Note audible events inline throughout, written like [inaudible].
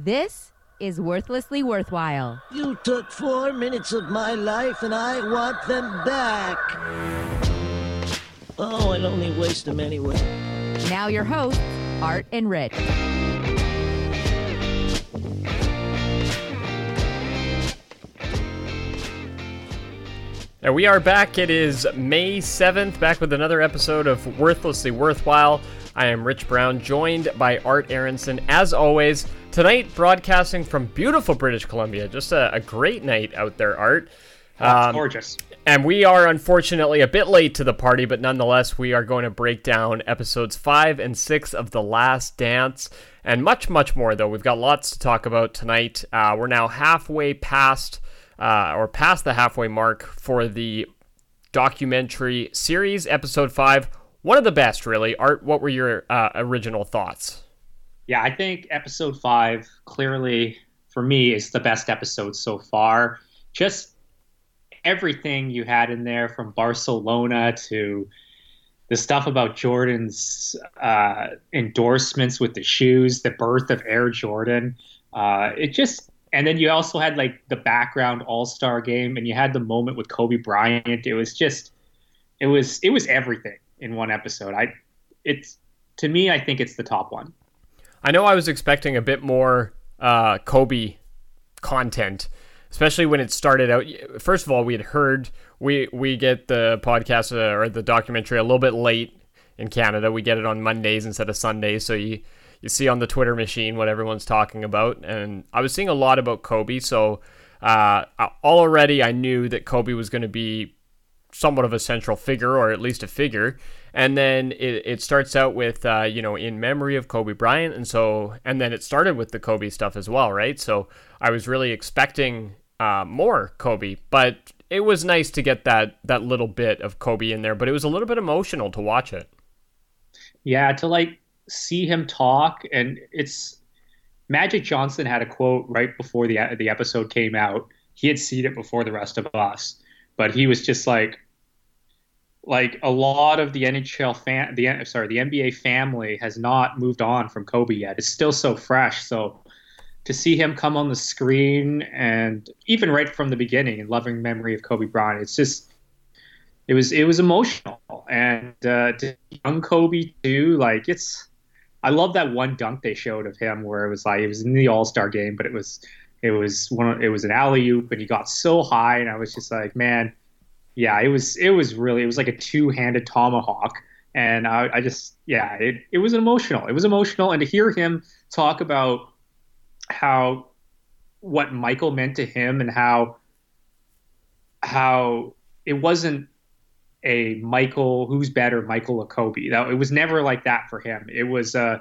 This is Worthlessly Worthwhile. You took four minutes of my life and I want them back. Oh, I'd only waste them anyway. Now, your hosts, Art and Rich. And we are back. It is May 7th, back with another episode of Worthlessly Worthwhile. I am Rich Brown, joined by Art Aronson, as always. Tonight, broadcasting from beautiful British Columbia. Just a, a great night out there, Art. Um, gorgeous. And we are unfortunately a bit late to the party, but nonetheless, we are going to break down episodes five and six of The Last Dance and much, much more, though. We've got lots to talk about tonight. Uh, we're now halfway past uh, or past the halfway mark for the documentary series, episode five. One of the best, really. Art, what were your uh, original thoughts? Yeah, I think episode five clearly for me is the best episode so far. Just everything you had in there from Barcelona to the stuff about Jordan's uh, endorsements with the shoes, the birth of Air Jordan. Uh, it just and then you also had like the background All Star game, and you had the moment with Kobe Bryant. It was just, it was it was everything in one episode. I, it's to me, I think it's the top one. I know I was expecting a bit more uh, Kobe content, especially when it started out. First of all, we had heard we we get the podcast uh, or the documentary a little bit late in Canada. We get it on Mondays instead of Sundays, so you you see on the Twitter machine what everyone's talking about. And I was seeing a lot about Kobe, so uh, already I knew that Kobe was going to be somewhat of a central figure, or at least a figure. And then it, it starts out with, uh, you know, in memory of Kobe Bryant. And so, and then it started with the Kobe stuff as well, right? So I was really expecting uh, more Kobe, but it was nice to get that, that little bit of Kobe in there, but it was a little bit emotional to watch it. Yeah, to like see him talk, and it's Magic Johnson had a quote right before the the episode came out. He had seen it before the rest of us, but he was just like, like a lot of the NHL fan, the sorry, the NBA family has not moved on from Kobe yet. It's still so fresh. So to see him come on the screen and even right from the beginning in loving memory of Kobe Bryant, it's just it was it was emotional and uh, young Kobe too. Like it's I love that one dunk they showed of him where it was like it was in the All Star game, but it was it was one it was an alley oop and he got so high and I was just like, man, yeah, it was it was really it was like a two handed tomahawk. And I, I just yeah, it, it was emotional. It was emotional and to hear him talk about how what Michael meant to him and how how it wasn't a Michael who's better, Michael or Kobe. That it was never like that for him. It was uh,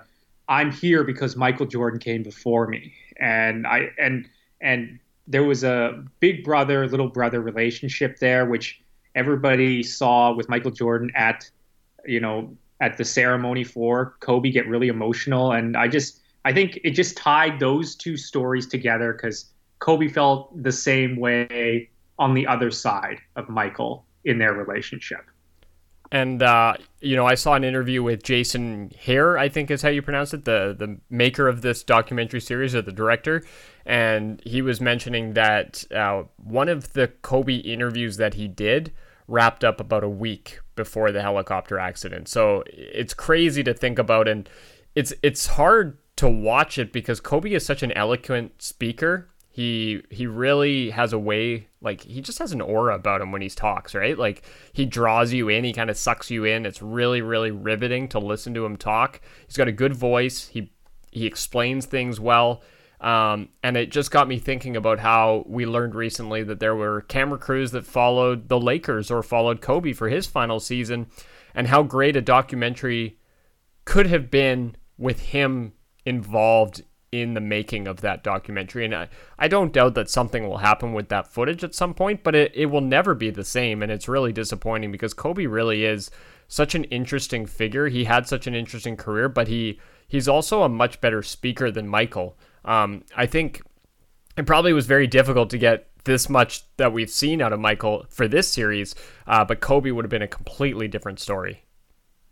I'm here because Michael Jordan came before me, and I and and there was a big brother little brother relationship there, which everybody saw with Michael Jordan at you know at the ceremony for Kobe get really emotional, and I just I think it just tied those two stories together because Kobe felt the same way on the other side of Michael in their relationship. And uh, you know, I saw an interview with Jason Hehir, I think is how you pronounce it, the the maker of this documentary series or the director, and he was mentioning that uh, one of the Kobe interviews that he did wrapped up about a week before the helicopter accident. So it's crazy to think about, and it's it's hard to watch it because Kobe is such an eloquent speaker. He he really has a way like he just has an aura about him when he talks right? Like he draws you in he kind of sucks you in. It's really really riveting to listen to him talk. He's got a good voice. He he explains things well um, and it just got me thinking about how we learned recently that there were camera crews that followed the Lakers or followed Kobe for his final season and how great a documentary could have been with him involved in the making of that documentary. And I, I don't doubt that something will happen with that footage at some point, but it, it will never be the same. And it's really disappointing because Kobe really is such an interesting figure. He had such an interesting career, but he he's also a much better speaker than Michael. Um, I think it probably was very difficult to get this much that we've seen out of Michael for this series, uh, but Kobe would have been a completely different story.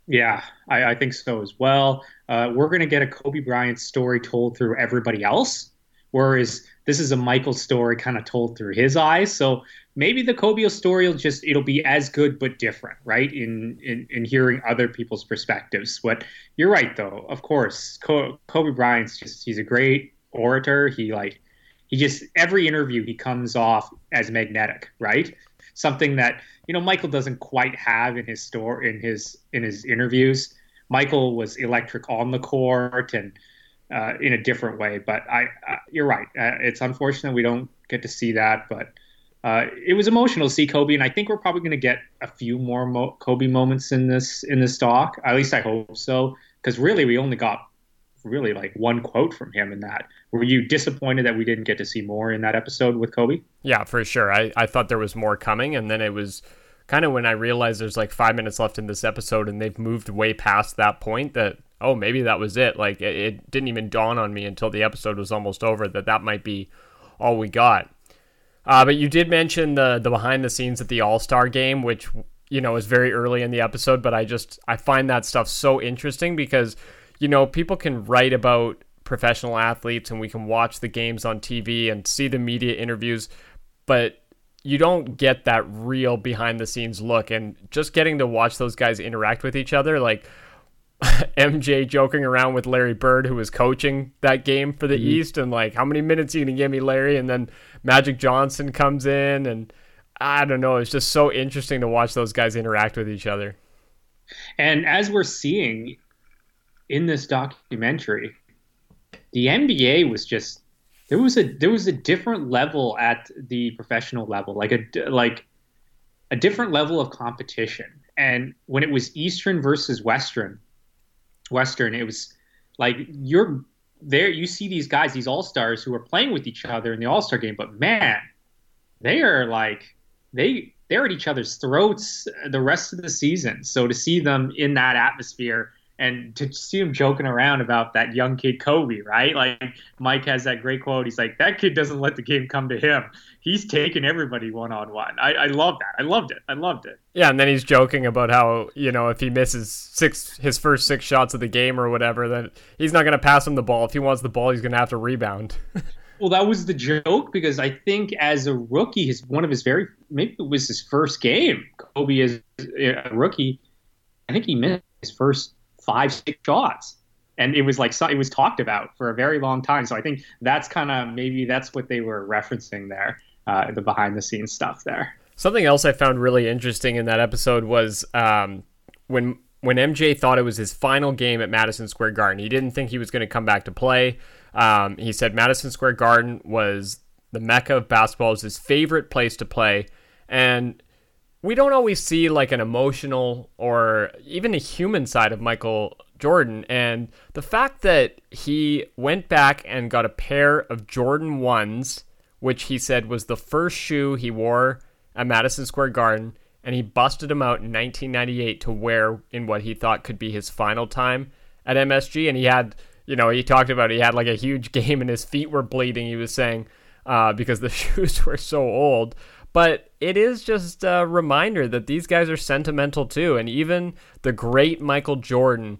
Yeah, I, I think so as well. Uh, we're going to get a Kobe Bryant story told through everybody else whereas this is a Michael story kind of told through his eyes. So maybe the Kobe story will just it'll be as good but different, right? In in, in hearing other people's perspectives. But you're right though. Of course, Kobe Bryant's just he's a great orator. He like he just every interview he comes off as magnetic, right? Something that you know Michael doesn't quite have in his store in his in his interviews. Michael was electric on the court and uh, in a different way. But I, uh, you're right. Uh, it's unfortunate we don't get to see that, but uh, it was emotional to see Kobe, and I think we're probably going to get a few more Mo- Kobe moments in this in this talk. At least I hope so, because really we only got really like one quote from him in that. Were you disappointed that we didn't get to see more in that episode with Kobe? Yeah, for sure. I, I thought there was more coming, and then it was kind of when I realized there's like five minutes left in this episode, and they've moved way past that point that oh, maybe that was it. Like it, it didn't even dawn on me until the episode was almost over that that might be all we got. Uh, but you did mention the the behind the scenes at the All Star game, which you know is very early in the episode. But I just I find that stuff so interesting because you know people can write about professional athletes and we can watch the games on TV and see the media interviews, but you don't get that real behind the scenes look. And just getting to watch those guys interact with each other, like [laughs] MJ joking around with Larry Bird, who was coaching that game for the mm-hmm. East, and like, how many minutes are you gonna give me, Larry? And then Magic Johnson comes in, and I don't know. It's just so interesting to watch those guys interact with each other. And as we're seeing in this documentary, the NBA was just there was a there was a different level at the professional level, like a like a different level of competition. And when it was Eastern versus Western, Western, it was like you're there. You see these guys, these all stars who are playing with each other in the All Star game, but man, they are like they they're at each other's throats the rest of the season. So to see them in that atmosphere and to see him joking around about that young kid Kobe, right? Like Mike has that great quote. He's like, "That kid doesn't let the game come to him. He's taking everybody one on one." I I love that. I loved it. I loved it. Yeah, and then he's joking about how you know if he misses six his first six shots of the game or whatever, then he's not going to pass him the ball. If he wants the ball, he's going to have to rebound. [laughs] well, that was the joke because I think as a rookie, his one of his very maybe it was his first game. Kobe is a rookie. I think he missed his first five, six shots. And it was like it was talked about for a very long time. So I think that's kind of maybe that's what they were referencing there, uh, the behind the scenes stuff there. Something else I found really interesting in that episode was um, when when MJ thought it was his final game at Madison Square Garden. He didn't think he was going to come back to play. Um, he said Madison Square Garden was the mecca of basketball, is his favorite place to play, and we don't always see like an emotional or even a human side of Michael Jordan. And the fact that he went back and got a pair of Jordan 1s, which he said was the first shoe he wore at Madison Square Garden, and he busted them out in 1998 to wear in what he thought could be his final time at MSG. And he had, you know, he talked about he had like a huge [laughs] game and his feet were bleeding, he was saying, uh, because the [laughs] shoes were so old. But it is just a reminder that these guys are sentimental too. And even the great Michael Jordan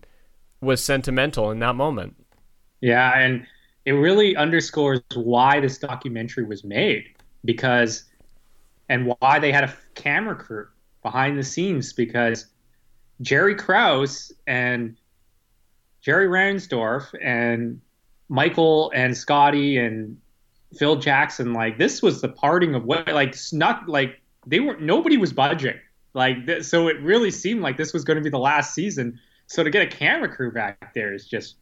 was sentimental in that moment. Yeah. And it really underscores why this documentary was made because, and why they had a camera crew behind the scenes because Jerry Krause and Jerry Reinsdorf and Michael and Scottie and Phil Jackson, like this was the parting of what, like not like they were nobody was budging, like th- so it really seemed like this was going to be the last season. So to get a camera crew back there is just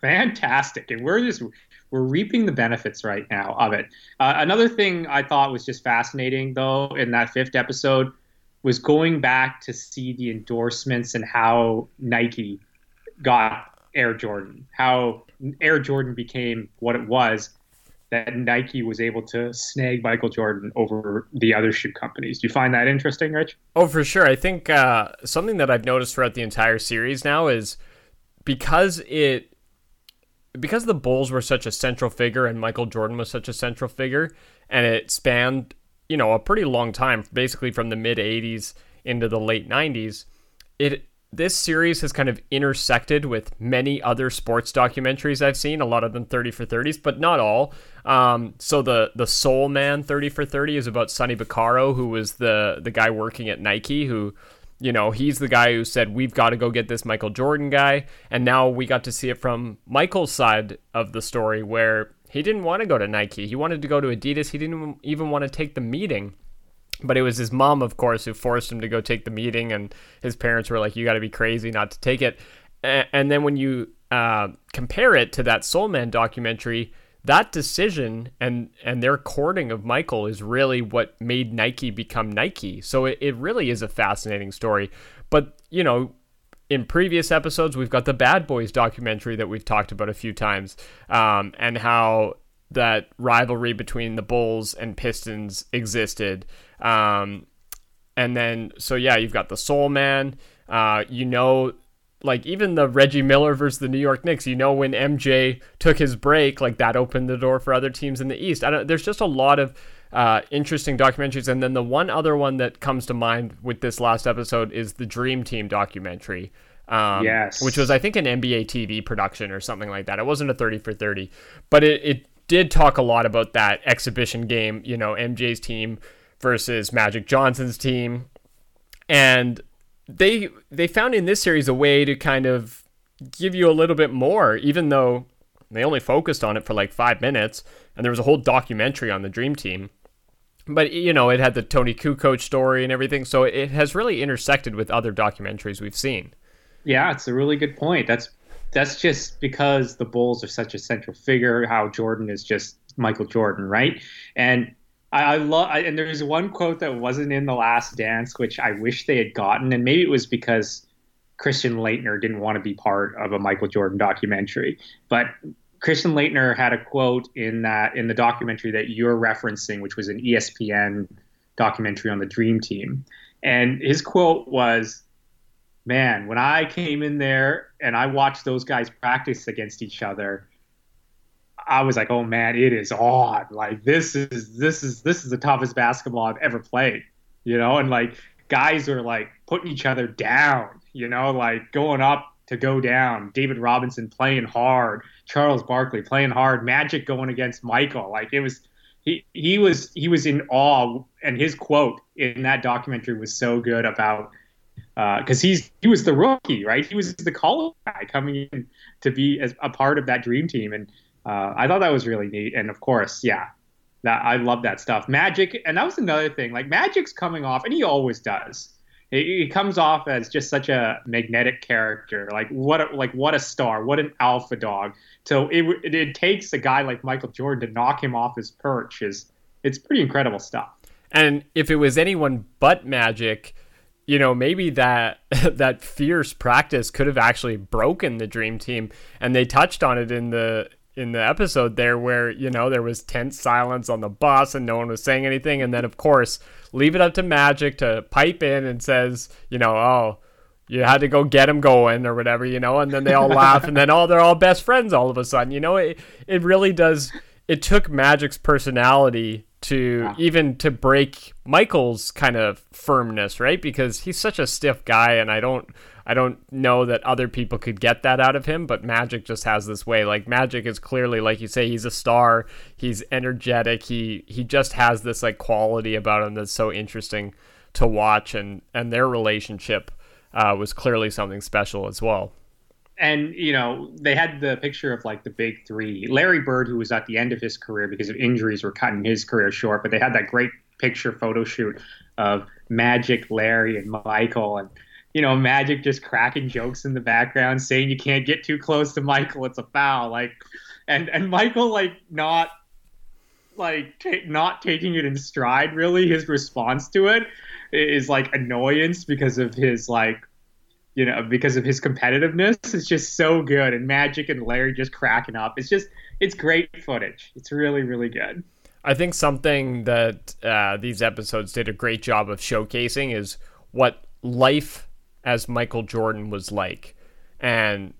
fantastic, and we're just we're reaping the benefits right now of it. Uh, another thing I thought was just fascinating though in that fifth episode was going back to see the endorsements and how Nike got Air Jordan, how Air Jordan became what it was that Nike was able to snag Michael Jordan over the other shoe companies. Do you find that interesting, Rich? Oh, for sure. I think uh, something that I've noticed throughout the entire series now is because it because the Bulls were such a central figure and Michael Jordan was such a central figure, and it spanned you know a pretty long time, basically from the mid '80s into the late '90s. It this series has kind of intersected with many other sports documentaries I've seen. A lot of them 30 for 30s, but not all. Um, so the the Sole Man 30 for 30 is about Sonny Vaccaro, who was the the guy working at Nike, who you know he's the guy who said we've got to go get this Michael Jordan guy, and now we got to see it from Michael's side of the story where he didn't want to go to Nike. He wanted to go to Adidas. He didn't even want to take the meeting but it was his mom, of course, who forced him to go take the meeting, and his parents were like, "You got to be crazy not to take it." And then when you uh, compare it to that Sole Man documentary, that decision and and their courting of Michael is really what made Nike become Nike. So it, it really is a fascinating story. But you know, in previous episodes, we've got the Bad Boys documentary that we've talked about a few times, um, and how that rivalry between the Bulls and Pistons existed. Um, and then, so yeah, you've got the Sole Man. Uh, you know, like even the Reggie Miller versus the New York Knicks. You know, when MJ took his break, like that opened the door for other teams in the East. I don't. There's just a lot of uh, interesting documentaries. And then the one other one that comes to mind with this last episode is the Dream Team documentary. Um, yes. Which was, I think, an NBA TV production or something like that. It wasn't a 30 for 30, but it, it did talk a lot about that exhibition game, you know, MJ's team versus Magic Johnson's team. And they they found in this series a way to kind of give you a little bit more, even though they only focused on it for like five minutes, and there was a whole documentary on the Dream Team. But you know, it had the Toni Kukoc story and everything, so it has really intersected with other documentaries we've seen. Yeah, it's a really good point. That's that's just because the Bulls are such a central figure. How Jordan is just Michael Jordan, right? And I, I love. And there's one quote that wasn't in the Last Dance, which I wish they had gotten, and maybe it was because Christian Laettner didn't want to be part of a Michael Jordan documentary. But Christian Laettner had a quote in that in the documentary that you're referencing, which was an ESPN documentary on the Dream Team, and his quote was man, when I came in there and I watched those guys practice against each other, I was like, oh man, it is on. Like this is this is this is the toughest basketball I've ever played. You know, and like guys are like putting each other down, you know, like going up to go down. David Robinson playing hard, Charles Barkley playing hard, Magic going against Michael. Like it was he he was he was in awe and his quote in that documentary was so good about because uh, he's he was the rookie, right? He was the college guy coming in to be as a part of that dream team, and uh, I thought that was really neat. And of course, yeah, that I love that stuff. Magic, and that was another thing. Like Magic's coming off, and he always does. He, comes off as just such a magnetic character. Like what, a, like what a star, what an alpha dog. So it, it, it takes a guy like Michael Jordan to knock him off his perch. Is it's pretty incredible stuff. And if it was anyone but Magic you know maybe that [laughs] that fierce practice could have actually broken the dream team and they touched on it in the in the episode there where you know there was tense silence on the bus and no one was saying anything and then of course leave it up to magic to pipe in and says you know oh you had to go get him going or whatever you know and then they all laugh and then oh they're all best friends all of a sudden you know it, it really does it took magic's personality to yeah. even to break Michael's kind of firmness, right? Because he's such a stiff guy and I don't I don't know that other people could get that out of him, but Magic just has this way. Like Magic is clearly like you say he's a star, he's energetic, he he just has this like quality about him that's so interesting to watch and and their relationship uh, was clearly something special as well. And you know they had the picture of like the big three. Larry bird who was at the end of his career because of injuries were cutting his career short but they had that great picture photo shoot of magic larry and michael and you know magic just cracking jokes in the background saying you can't get too close to michael it's a foul like and and michael like not like t- not taking it in stride really his response to it is like annoyance because of his like you know, because of his competitiveness. It's just so good. And Magic and Larry just cracking up. It's just, it's great footage. It's really, really good. I think something that uh, these episodes did a great job of showcasing is what life as Michael Jordan was like. And,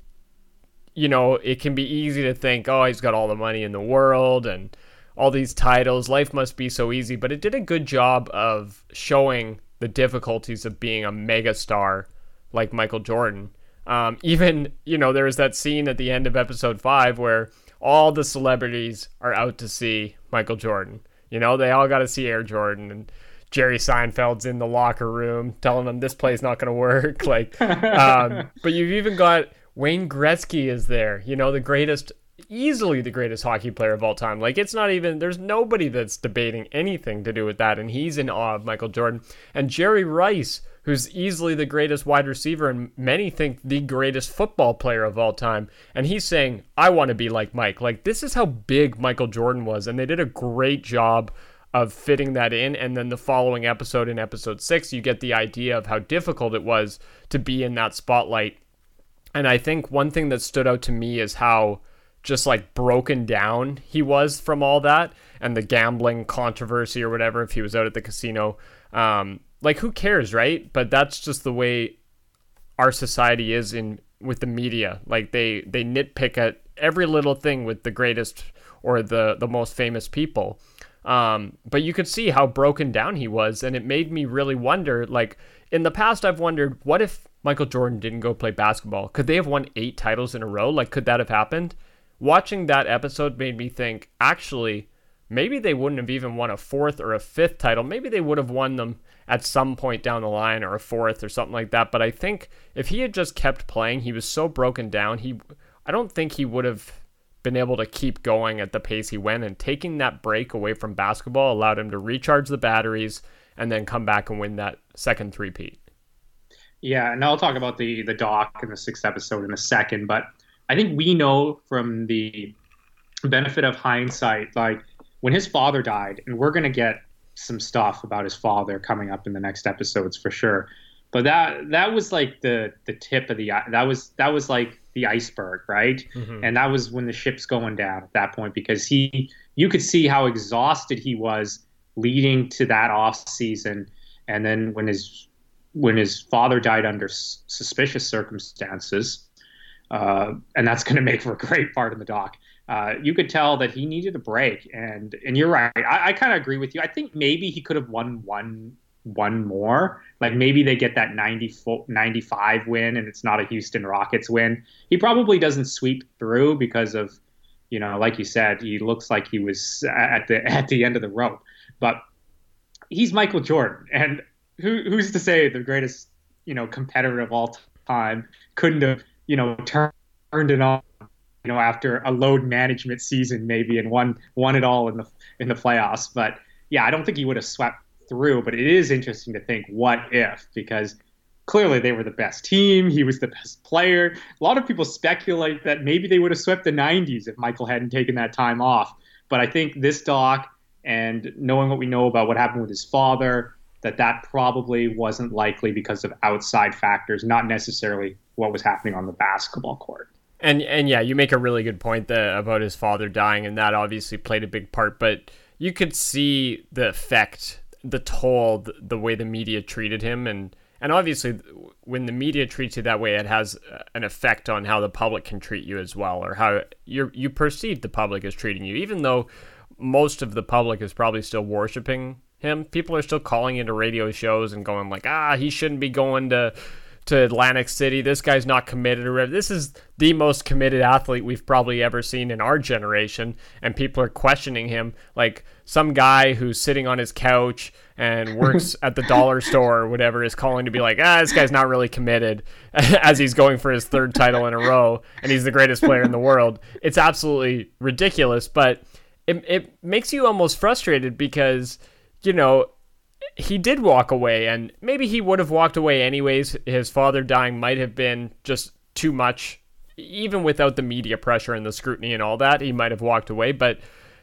you know, it can be easy to think, oh, he's got all the money in the world and all these titles. Life must be so easy. But it did a good job of showing the difficulties of being a megastar like Michael Jordan. Um, [laughs] even you know there was that scene at the end of episode five where all the celebrities are out to see Michael Jordan. You know they all got to see Air Jordan and Jerry Seinfeld's in the locker room telling them this play's not going to work. [laughs] Like, um, but you've even got Wayne Gretzky is there. You know the greatest easily the greatest hockey player of all time. Like it's not even there's nobody that's debating anything to do with that, and he's in awe of Michael Jordan and Jerry Rice, who's easily the greatest wide receiver and many think the greatest football player of all time. And he's saying, I want to be like Mike. Like this is how big Michael Jordan was, and they did a great job of fitting that in. And then the following episode in episode six, you get the idea of how difficult it was to be in that spotlight. And I think one thing that stood out to me is how just like broken down he was from all that and the gambling controversy or whatever if he was out at the casino um, like who cares right but that's just the way our society is in with the media like they they nitpick at every little thing with the greatest or the the most famous people um, but you could see how broken down he was and it made me really wonder like in the past i've wondered what if michael jordan didn't go play basketball could they have won eight titles in a row like could that have happened watching that episode made me think actually maybe they wouldn't have even won a fourth or a fifth title. Maybe they would have won them at some point down the line or a fourth or something like that. But I think if he had just kept playing, he was so broken down. He, I don't think he would have been able to keep going at the pace he went. And taking that break away from basketball allowed him to recharge the batteries and then come back and win that second three-peat. Yeah, and I'll talk about the the doc in the sixth episode in a second, but I think we know from the benefit of hindsight, like when his father died, and we're gonna get some stuff about his father coming up in the next episodes for sure. But that that was like the the tip of the that was that was like the iceberg, right? Mm-hmm. And that was when the ship's going down at that point because he you could see how exhausted he was leading to that off season, and then when his when his father died under suspicious circumstances, uh, and that's going to make for a great part in the doc. Uh, you could tell that he needed a break, and and you're right. I, I kind of agree with you. I think maybe he could have won one one more. Like maybe they get that 90, 95 win, and it's not a Houston Rockets win. He probably doesn't sweep through because of, you know, like you said, he looks like he was at the [laughs] at the end of the rope. But he's Michael Jordan, and who, who's to say the greatest you know competitor of all time couldn't have you know, turned it on, you know, after a load management season maybe and won won it all in the in the playoffs. But yeah, I don't think he would have swept through. But it is interesting to think what if because clearly they were the best team. He was the best player. A lot of people speculate that maybe they would have swept the 90s if Michael hadn't taken that time off. But I think this doc and knowing what we know about what happened with his father, that that probably wasn't likely because of outside factors, not necessarily what was happening on the basketball court. And and yeah, you make a really good point that, about his father dying, and that obviously played a big part. But you could see the effect, the toll, the, the way the media treated him, and and obviously when the media treats you that way, it has an effect on how the public can treat you as well, or how you you perceive the public as treating you, even though most of the public is probably still worshiping him. People are still calling into radio shows and going like, ah, he shouldn't be going to to Atlantic City. This guy's not committed or this is the most committed athlete we've probably ever seen in our generation and people are questioning him like some guy who's sitting on his couch and works [laughs] at the dollar store or whatever is calling to be like, "Ah, this guy's not really committed." [laughs] as he's going for his third title in a row and he's the greatest player in the world. It's absolutely ridiculous, but it it makes you almost frustrated because you know, he did walk away, and maybe he would have walked away anyways. His father dying might have been just too much, even without the media pressure and the scrutiny and all that. He might have walked away, but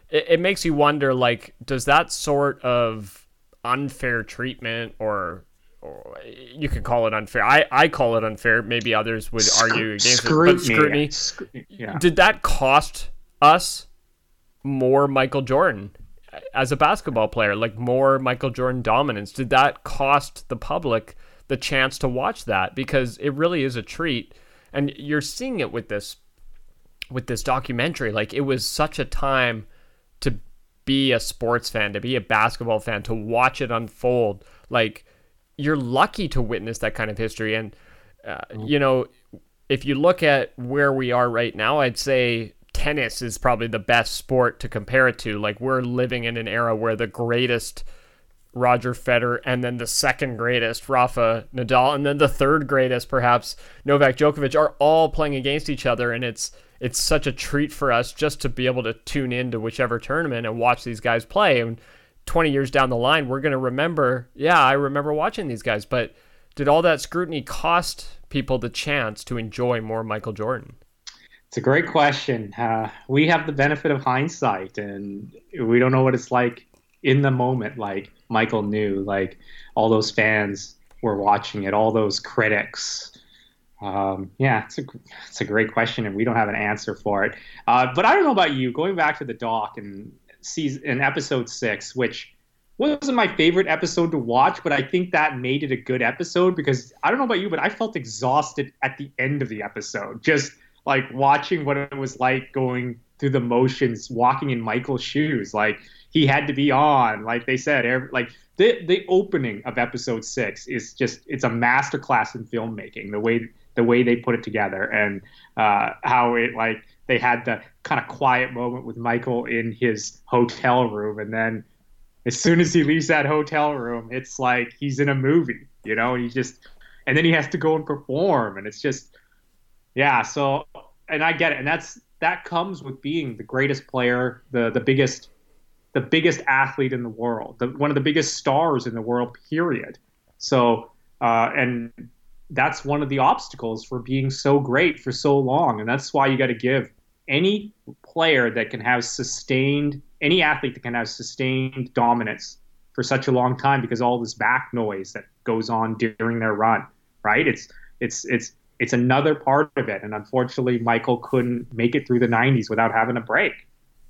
it, it makes you wonder like, does that sort of unfair treatment or or you can call it unfair. I, I call it unfair. Maybe others would argue against scrutiny. it. But scrutiny. Yeah. Did that cost us more Michael Jordan? As a basketball player, like more Michael Jordan dominance? Did that cost the public the chance to watch that? Because it really is a treat, and you're seeing it with this with this documentary. Like it was such a time to be a sports fan, to be a basketball fan, to watch it unfold. Like you're lucky to witness that kind of history and uh, you know, if you look at where we are right now, I'd say tennis is probably the best sport to compare it to. Like we're living in an era where the greatest Roger Federer and then the second greatest Rafa Nadal and then the third greatest perhaps Novak Djokovic are all playing against each other and it's it's such a treat for us just to be able to tune into whichever tournament and watch these guys play and 20 years down the line we're going to remember yeah I remember watching these guys but did all that scrutiny cost people the chance to enjoy more Michael Jordan it's a great question. Uh, we have the benefit of hindsight, and we don't know what it's like in the moment. Like Michael knew, like all those fans were watching it, all those critics. Um, yeah, it's a it's a great question, and we don't have an answer for it. Uh, but I don't know about you. Going back to the doc and season in episode six, which wasn't my favorite episode to watch, but I think that made it a good episode because I don't know about you, but I felt exhausted at the end of the episode. Just like watching what it was like going through the motions, walking in Michael's shoes. Like he had to be on. Like they said, every, like the the opening of episode six is just it's a masterclass in filmmaking. The way the way they put it together and uh, how it like they had the kind of quiet moment with Michael in his hotel room, and then as soon as he leaves that hotel room, it's like he's in a movie, you know. He just and then he has to go and perform, and it's just yeah, so and I get it, and that's that comes with being the greatest player, the the biggest the biggest athlete in the world, the, one of the biggest stars in the world, period. So uh, and that's one of the obstacles for being so great for so long, and that's why you got to give any player that can have sustained any athlete that can have sustained dominance for such a long time because all this back noise that goes on during their run, right? It's it's it's it's another part of it. And unfortunately, Michael couldn't make it through the 90s without having a break.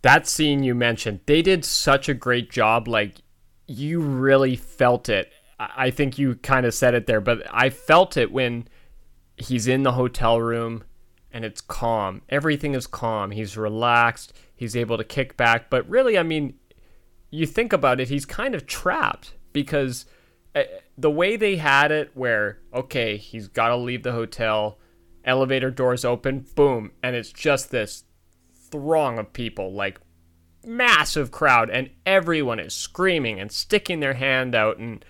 That scene you mentioned, they did such a great job. Like, you really felt it. I think you kind of said it there, but I felt it when he's in the hotel room and it's calm. Everything is calm. He's relaxed. He's able to kick back. But really, I mean, you think about it, he's kind of trapped because uh, the way they had it where okay he's got to leave the hotel elevator doors open boom and it's just this throng of people like massive crowd and everyone is screaming and sticking their hand out and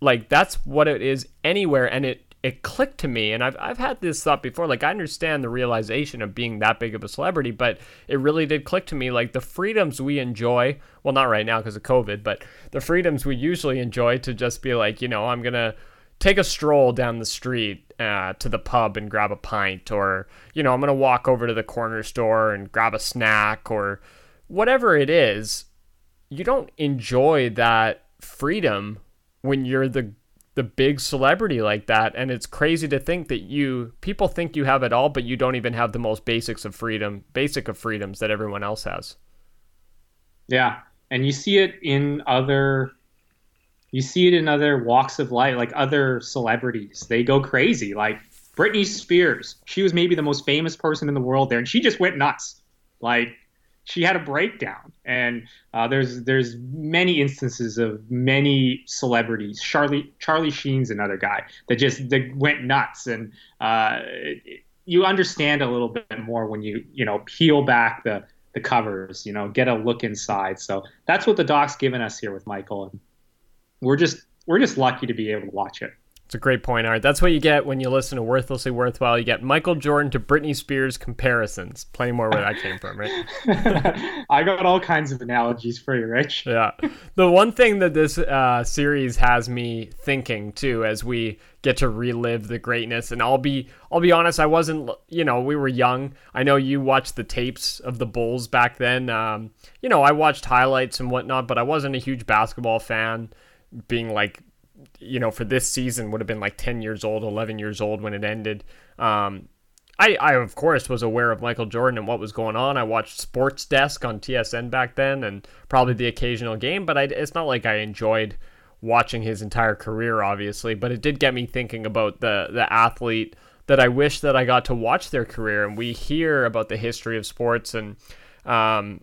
like that's what it is anywhere and it it clicked to me and I've, I've had this thought before like i understand the realization of being that big of a celebrity but it really did click to me like the freedoms we enjoy well not right now because of covid but the freedoms we usually enjoy to just be like you know i'm gonna take a stroll down the street uh, to the pub and grab a pint or you know i'm gonna walk over to the corner store and grab a snack or whatever it is you don't enjoy that freedom when you're the the big celebrity like that and it's crazy to think that you people think you have it all but you don't even have the most basics of freedom basic of freedoms that everyone else has. Yeah and you see it in other you see it in other walks of life like other celebrities. They go crazy like Britney Spears. She was maybe the most famous person in the world there and she just went nuts. Like she had a breakdown. And uh, there's there's many instances of many celebrities. Charlie Charlie Sheen's another guy that just that went nuts. And uh, you understand a little bit more when you you know peel back the the covers. You know, get a look inside. So that's what the doc's given us here with Michael. And we're just we're just lucky to be able to watch it. It's a great point, Art. That's what you get when you listen to Worthlessly Worthwhile. You get Michael Jordan to Britney Spears comparisons. Plenty more where that came from, right? [laughs] I got all kinds of analogies for you, Rich. Yeah. The one thing that this uh, series has me thinking too, as we get to relive the greatness, and I'll be, I'll be honest, I wasn't, you know, we were young. I know you watched the tapes of the Bulls back then. Um, you know, I watched highlights and whatnot, but I wasn't a huge basketball fan being like you know, for this season would have been like 10 years old, 11 years old when it ended. Um, I, I, of course, was aware of Michael Jordan and what was going on. I watched Sports Desk on TSN back then and probably the occasional game, but I, it's not like I enjoyed watching his entire career, obviously. But it did get me thinking about the, the athlete that I wish that I got to watch their career. And we hear about the history of sports and, um,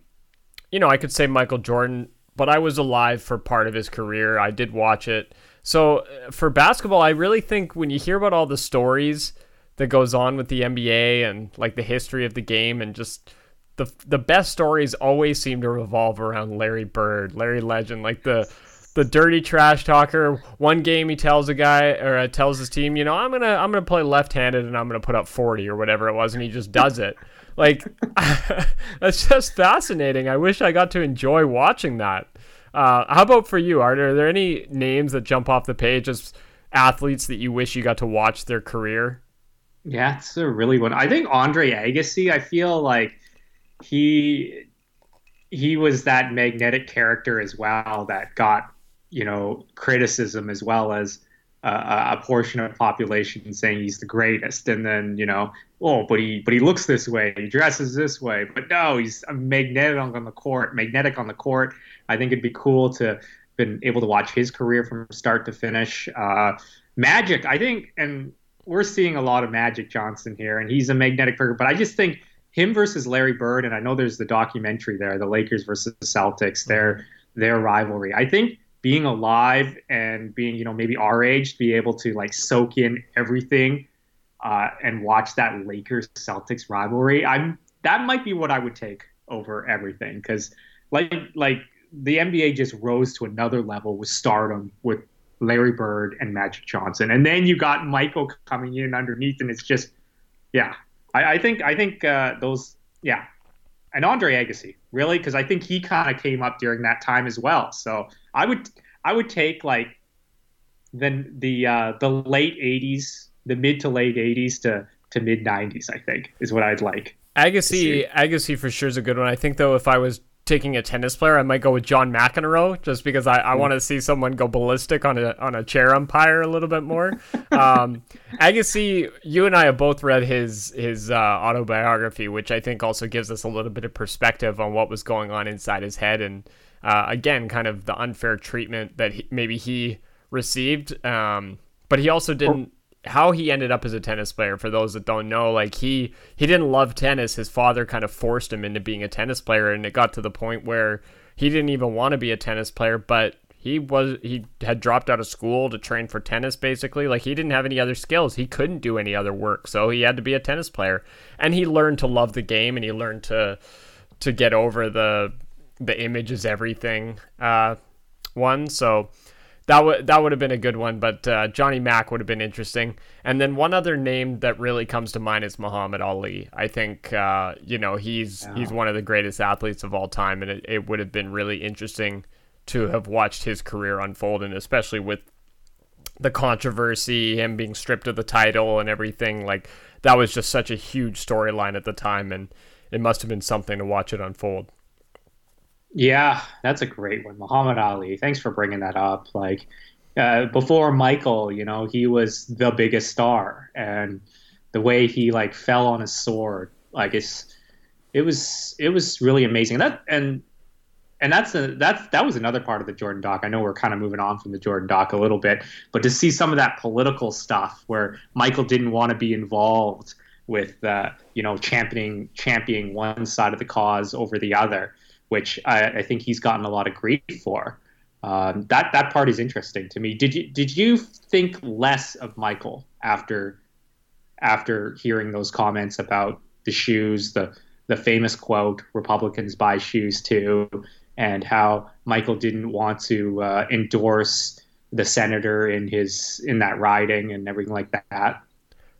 you know, I could say Michael Jordan, but I was alive for part of his career. I did watch it So uh, for basketball, I really think when you hear about all the stories that goes on with the NBA and like the history of the game and just the the best stories always seem to revolve around Larry Bird, Larry Legend, like the the dirty trash talker. One game he tells a guy or uh, tells his team, you know, I'm gonna I'm gonna play left-handed and I'm gonna put up 40 or whatever it was, and he just does it. Like [laughs] that's just fascinating. I wish I got to enjoy watching that. Uh, how about for you, Art? Are there any names that jump off the page as athletes that you wish you got to watch their career? Yeah, it's a really one. I think Andre Agassi. I feel like he he was that magnetic character as well that got you know criticism as well as uh, a portion of the population saying he's the greatest, and then you know, oh, but he but he looks this way, he dresses this way, but no, he's magnetic on the court, magnetic on the court. I think it'd be cool to been able to watch his career from start to finish. Uh, Magic, I think, and we're seeing a lot of Magic Johnson here, and he's a magnetic figure, but I just think him versus Larry Bird, and I know there's the documentary there, the Lakers versus the Celtics, their their rivalry. I think being alive and being, you know, maybe our age to be able to like soak in everything uh, and watch that Lakers Celtics rivalry, I'm that might be what I would take over everything because like like the NBA just rose to another level with stardom with Larry Bird and Magic Johnson, and then you got Michael coming in underneath, and it's just yeah. I, I think I think uh, those yeah, and Andre Agassi really because I think he kind of came up during that time as well. So I would I would take like the the uh, the late '80s, the mid to late '80s to to mid '90s. I think is what I'd like. Agassi Agassi for sure is a good one. I think though if I was taking a tennis player, I might go with John McEnroe just because I, I mm. want to see someone go ballistic on a on a chair umpire a little bit more. um, [laughs] Agassi, you and I have both read his his uh, autobiography, which I think also gives us a little bit of perspective on what was going on inside his head and uh, again, kind of the unfair treatment that he, maybe he received. Um, but he also didn't. How he ended up as a tennis player, for those that don't know, like he he didn't love tennis. His father kind of forced him into being a tennis player, and it got to the point where he didn't even want to be a tennis player, but he was he had dropped out of school to train for tennis basically like he didn't have any other skills he couldn't do any other work so he had to be a tennis player and he learned to love the game and he learned to to get over the the image is everything uh, one. So that would that would have been a good one, but uh, Johnny Mack would have been interesting. And then one other name that really comes to mind is Muhammad Ali. I think uh, you know he's he's one of the greatest athletes of all time, and it, it would have been really interesting to have watched his career unfold, and especially with the controversy, him being stripped of the title and everything. Like that was just such a huge storyline at the time, and it must have been something to watch it unfold. Yeah, that's a great one, Muhammad Ali. Thanks for bringing that up. Like uh, before Michael, you know, he was the biggest star, and the way he like fell on his sword, like it's it was it was really amazing. That and and that's a, that's that was another part of the Jordan doc. I know we're kind of moving on from the Jordan doc a little bit, but to see some of that political stuff where Michael didn't want to be involved with uh, you know championing championing one side of the cause over the other which I, I think he's gotten a lot of grief for. Um, that that part is interesting to me. Did you did you think less of Michael after after hearing those comments about the shoes, the the famous quote "Republicans buy shoes too," and how Michael didn't want to uh, endorse the senator in his in that riding and everything like that.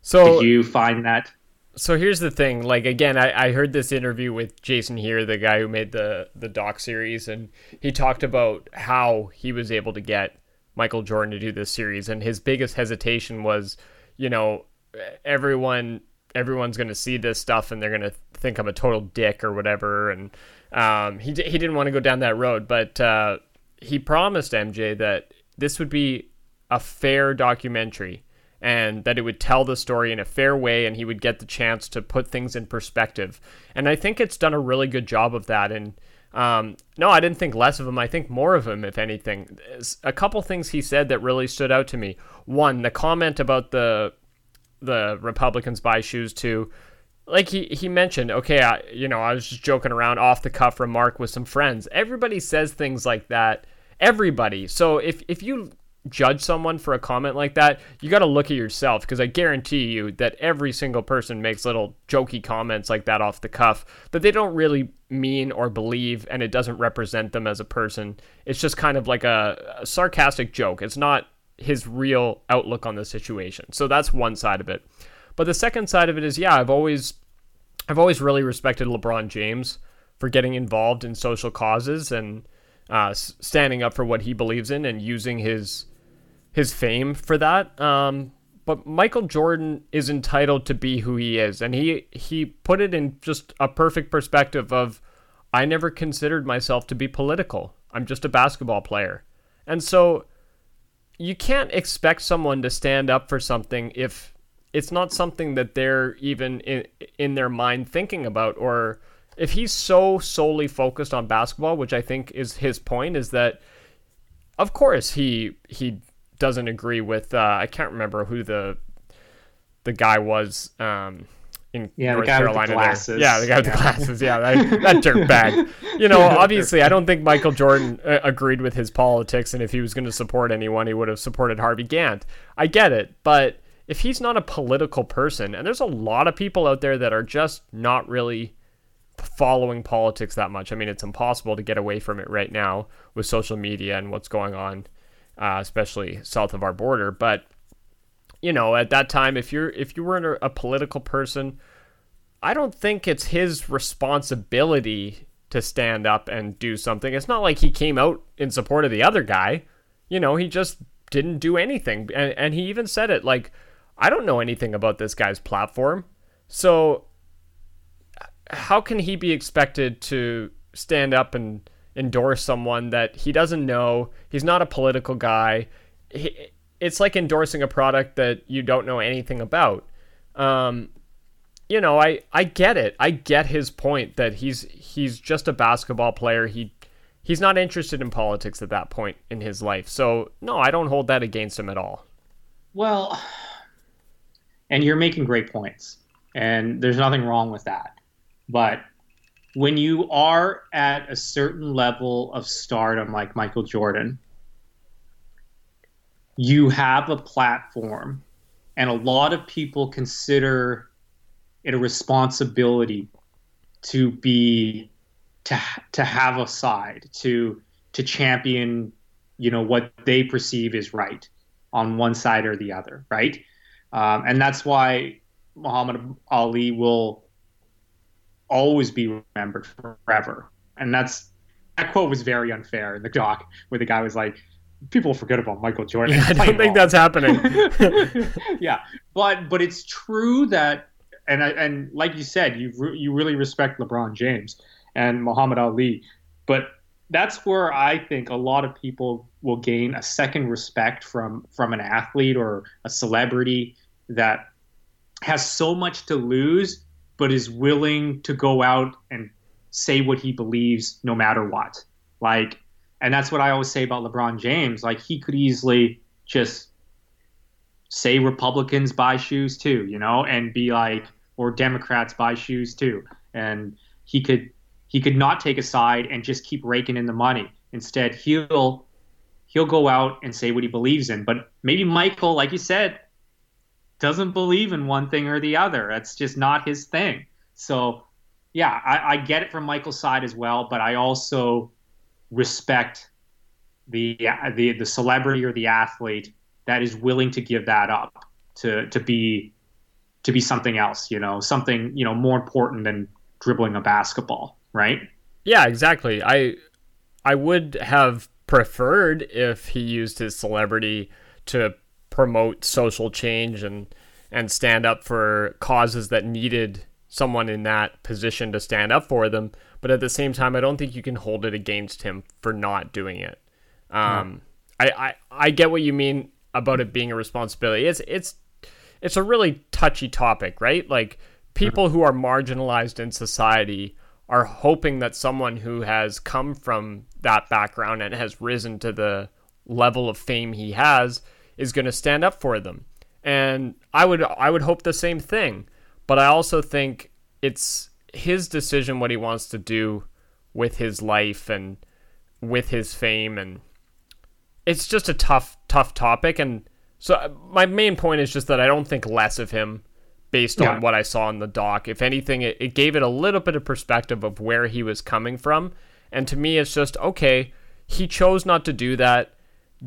So did you find that so here's the thing like again I, I heard this interview with jason Hehir the guy who made the the doc series and he talked about how he was able to get michael jordan to do this series and his biggest hesitation was you know everyone everyone's going to see this stuff and they're going to think i'm a total dick or whatever and um, he, he didn't want to go down that road but uh, he promised mj that this would be a fair documentary and that it would tell the story in a fair way and he would get the chance to put things in perspective. And I think it's done a really good job of that. And um, no, I didn't think less of him. I think more of him, if anything. A couple things he said that really stood out to me. One, the comment about the the Republicans buy shoes too. Like he, he mentioned, okay, I, you know, I was just joking around off the cuff remark with some friends. Everybody says things like that. Everybody. So if if you judge someone for a comment like that, you got to look at yourself because I guarantee you that every single person makes little jokey comments like that off the cuff that they don't really mean or believe and it doesn't represent them as a person. It's just kind of like a, a sarcastic joke. It's not his real outlook on the situation. So that's one side of it. But the second side of it is yeah, I've always I've always really respected LeBron James for getting involved in social causes and uh, standing up for what he believes in and using his his fame for that. Um, but Michael Jordan is entitled to be who he is, and he he put it in just a perfect perspective of I never considered myself to be political. I'm just a basketball player, and so you can't expect someone to stand up for something if it's not something that they're even in, in their mind thinking about or if he's so solely focused on basketball which i think is his point is that of course he he doesn't agree with uh, i can't remember who the the guy was um, in yeah, North the guy Carolina. with the glasses. There. Yeah, the guy with yeah. the glasses. Yeah, that, that jerk bag. [laughs] You know, obviously, I don't think Michael Jordan uh, agreed with his politics, and if he was going to support anyone, he would have supported Harvey Gantt. I get it, but if he's not a political person, and there's a lot of people out there that are just not really following politics that much. I mean, it's impossible to get away from it right now with social media and what's going on, uh, especially south of our border. But you know, at that time, if you're if you were a political person, I don't think it's his responsibility to stand up and do something. It's not like he came out in support of the other guy. You know, he just didn't do anything, and and he even said it like, I don't know anything about this guy's platform, so how can he be expected to stand up and endorse someone that he doesn't know? He's not a political guy. He, it's like endorsing a product that you don't know anything about. Um, you know, I, I get it. I get his point that he's he's just a basketball player. He he's not interested in politics at that point in his life. So no, I don't hold that against him at all. Well, and you're making great points, and there's nothing wrong with that. But when you are at a certain level of stardom, like Michael Jordan, you have a platform, and a lot of people consider it a responsibility to be to to have a side to to champion you know what they perceive is right on one side or the other right? Um, and that's why muhammad ali will always be remembered forever and that's that quote was very unfair in the doc where the guy was like people forget about Michael Jordan. Yeah, I don't think that's happening. [laughs] yeah, but but it's true that, and I, and like you said, you re- you really respect LeBron James and Muhammad Ali, but that's where I think a lot of people will gain a second respect from from an athlete or a celebrity that has so much to lose, but is willing to go out and say what he believes no matter what. Like and that's what I always say about LeBron James. Like he could easily just say Republicans buy shoes too, you know, and be like, or Democrats buy shoes too, and he could he could not take a side and just keep raking in the money. Instead, he'll he'll go out and say what he believes in. But maybe Michael, like you said, doesn't believe in one thing or the other. That's just not his thing. So yeah, I, I get it from Michael's side as well, but I also respect the the the celebrity or the athlete that is willing to give that up to to be to be something else, you know, something, you know, more important than dribbling a basketball, right? Yeah, exactly. I I would have preferred if he used his celebrity to promote social change and and stand up for causes that needed someone in that position to stand up for them. But at the same time, I don't think you can hold it against him for not doing it. Um, I, I I get what you mean about it being a responsibility. It's it's it's a really touchy topic, right? Like people who are marginalized in society are hoping that someone who has come from that background and has risen to the level of fame he has is going to stand up for them. And I would I would hope the same thing. But I also think it's his decision what he wants to do with his life and with his fame and it's just a tough, tough topic. And so uh, my main point is just that I don't think less of him based on what I saw in the doc. If anything, it, it gave it a little bit of perspective of where he was coming from. And to me, it's just okay. He chose not to do that.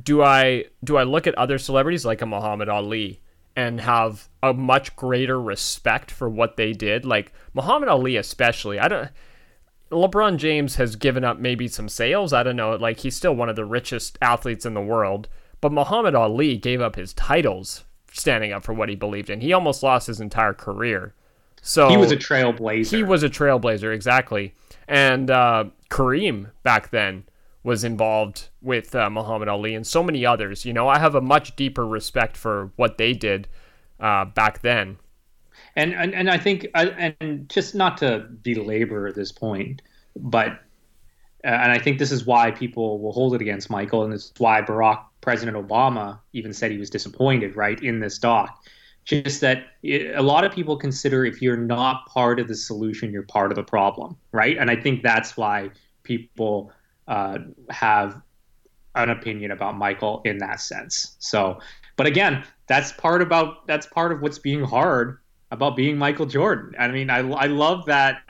Do I do I look at other celebrities like a Muhammad Ali and have a much greater respect for what they did? Like Muhammad Ali, especially. I don't. LeBron James has given up maybe some sales. I don't know. Like he's still one of the richest athletes in the world. But Muhammad Ali gave up his titles standing up for what he believed in. He almost lost his entire career. So He was a trailblazer. he was a trailblazer, exactly. And uh, Kareem back then was involved with uh, Muhammad Ali and so many others. You know, I have a much deeper respect for what they did uh, back then. and and, and I think uh, and just not to belabor this point, but uh, and I think this is why people will hold it against Michael, and it's why Barack President Obama even said he was disappointed, right, in this doc. Just that it, a lot of people consider if you're not part of the solution, you're part of the problem, right? And I think that's why people uh, have an opinion about Michael in that sense. So, but again, that's part about that's part of what's being hard about being Michael Jordan. I mean, I, I love that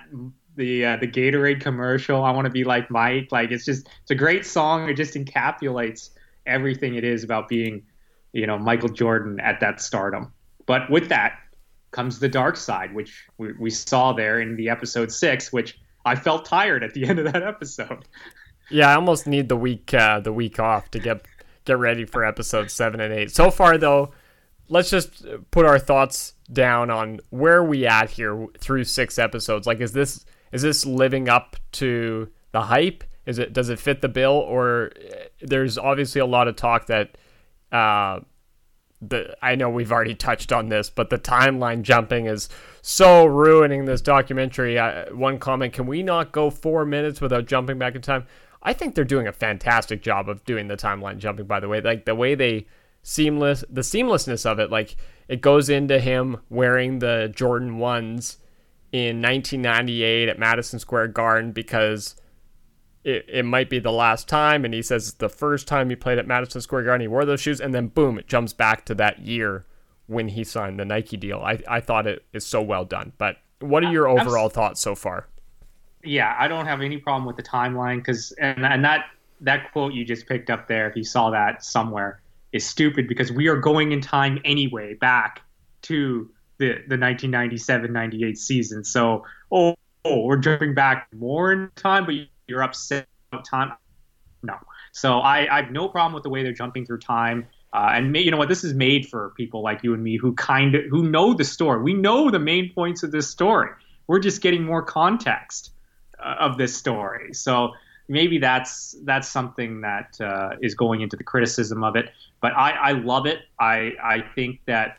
the uh, the Gatorade commercial. I want to be like Mike. Like it's just it's a great song. It just encapsulates everything it is about being, you know, Michael Jordan at that stardom. But with that comes the dark side, which we, we saw there in the episode six, which I felt tired at the end of that episode. Yeah, I almost need the week uh, the week off to get get ready for episode seven and eight. So far, though, let's just put our thoughts down on where we at here through six episodes. Like, is this is this living up to the hype? Is it does it fit the bill? Or uh, there's obviously a lot of talk that uh, the I know we've already touched on this, but the timeline jumping is so ruining this documentary. Uh, one comment: Can we not go four minutes without jumping back in time? I think they're doing a fantastic job of doing the timeline jumping. By the way, like the way they seamless, the seamlessness of it, like it goes into him wearing the Jordan ones in 1998 at Madison Square Garden because it, it might be the last time and he says the first time he played at Madison Square Garden he wore those shoes and then boom it jumps back to that year when he signed the Nike deal. I, I thought it is so well done. But what are your overall thoughts so far? Yeah, I don't have any problem with the timeline because and and that that quote you just picked up there, if you saw that somewhere, is stupid because we are going in time anyway back to the the 1997-98 season. So oh, oh we're jumping back more in time, but you're upset about time. No, so I, I have no problem with the way they're jumping through time. Uh, and you know what? This is made for people like you and me who kind of who know the story. We know the main points of this story. We're just getting more context of this story. So maybe that's that's something that uh, is going into the criticism of it. But I, I love it. I I think that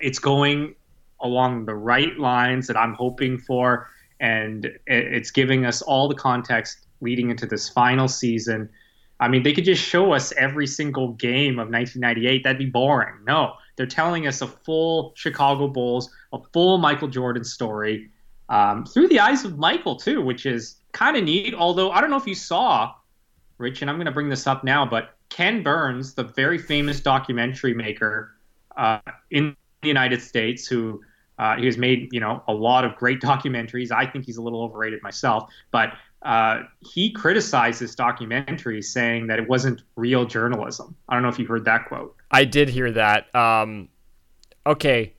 it's going along the right lines that I'm hoping for, and it's giving us all the context leading into this final season. I mean, they could just show us every single game of 1998. That'd be boring. No, they're telling us a full Chicago Bulls, a full Michael Jordan story um, through the eyes of Michael too, which is kind of neat. Although I don't know if you saw, Rich, and I'm going to bring this up now, but Ken Burns, the very famous documentary maker uh, in the United States, who uh, he has made you know a lot of great [laughs] documentaries. I think he's a little overrated myself, but uh, he criticized this documentary, saying that it wasn't real journalism. I don't know if you heard that quote. I did hear that. Um, okay.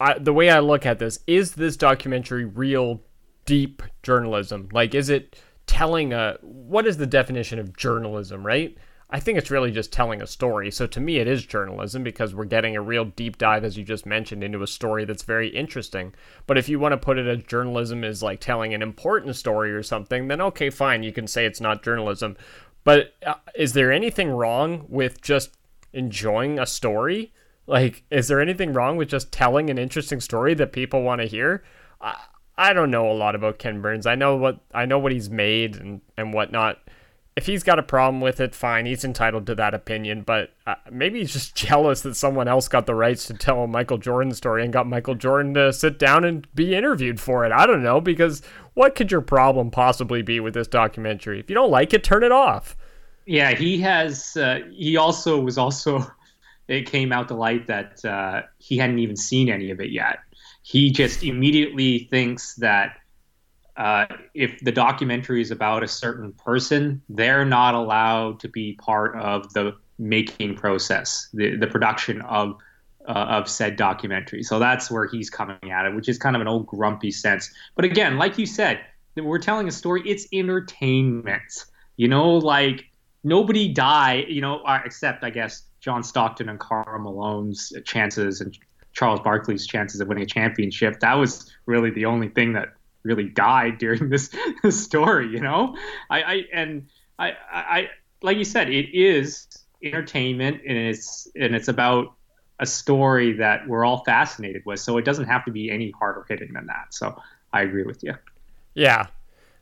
I, the way I look at this is this documentary real deep journalism? Like, is it telling a what is the definition of journalism? Right? I think it's really just telling a story. So to me, it is journalism because we're getting a real deep dive, as you just mentioned, into a story that's very interesting. But if you want to put it as journalism is like telling an important story or something, then okay, fine, you can say it's not journalism. But uh, is there anything wrong with just enjoying a story? Like, is there anything wrong with just telling an interesting story that people want to hear? I, I don't know a lot about Ken Burns. I know what I know what he's made and and whatnot. If he's got a problem with it, fine. He's entitled to that opinion. But uh, maybe he's just [laughs] jealous that someone else got the rights to tell a Michael Jordan story and got Michael Jordan to sit down and be interviewed for it. I don't know because what could your problem possibly be with this documentary? If you don't like it, turn it off. Yeah, he has. Uh, he also was also. It came out to light that uh, he hadn't even seen any of it yet. He just immediately thinks that uh, if the documentary is about a certain person, they're not allowed to be part of the making process, the the production of uh, of said documentary. So that's where he's coming at it, which is kind of an old grumpy sense. But again, like you said, we're telling a story. It's entertainment. You know, like nobody died. You know, uh, except I guess John Stockton and Karl Malone's chances and Charles Barkley's chances of winning a championship. That was really the only thing that really died during [laughs] this, this story. You know, I, I and I, I, like you said, it is entertainment and it's and it's about a story that we're all fascinated with. So it doesn't have to be any harder hitting than that. So I agree with you. Yeah.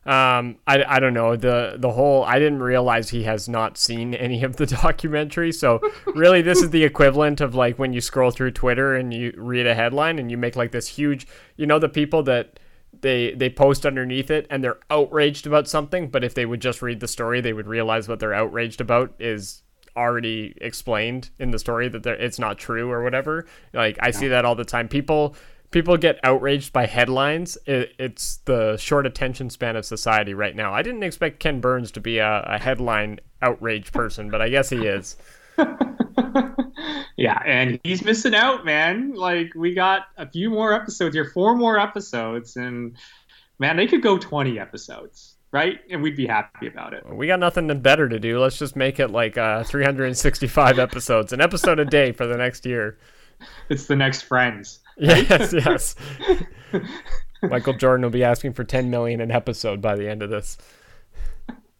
Um, I, I don't know the the whole I didn't realize he has not seen any of the [laughs] documentary so really this is the equivalent of like when you scroll through Twitter and you read a headline and you make like this huge you know the people that they they post underneath it and they're outraged about something but if they would just read the story they would realize what they're outraged about is already explained in the story that it's not true or whatever. Like I see that all the time. People people get outraged by headlines. It, it's the short attention span of society right now. I didn't expect Ken Burns to be a, a headline outrage person, but I guess he is. [laughs] yeah, and he's missing out, man. Like we got a few more episodes here, four more episodes, and man, they could go twenty episodes right? And we'd be happy about it. We got nothing better to do. Let's just make it like uh, 365 episodes, an episode a day for the next year. It's the next Friends. [laughs] Yes, yes. Michael Jordan will be asking for 10 million an episode by the end of this.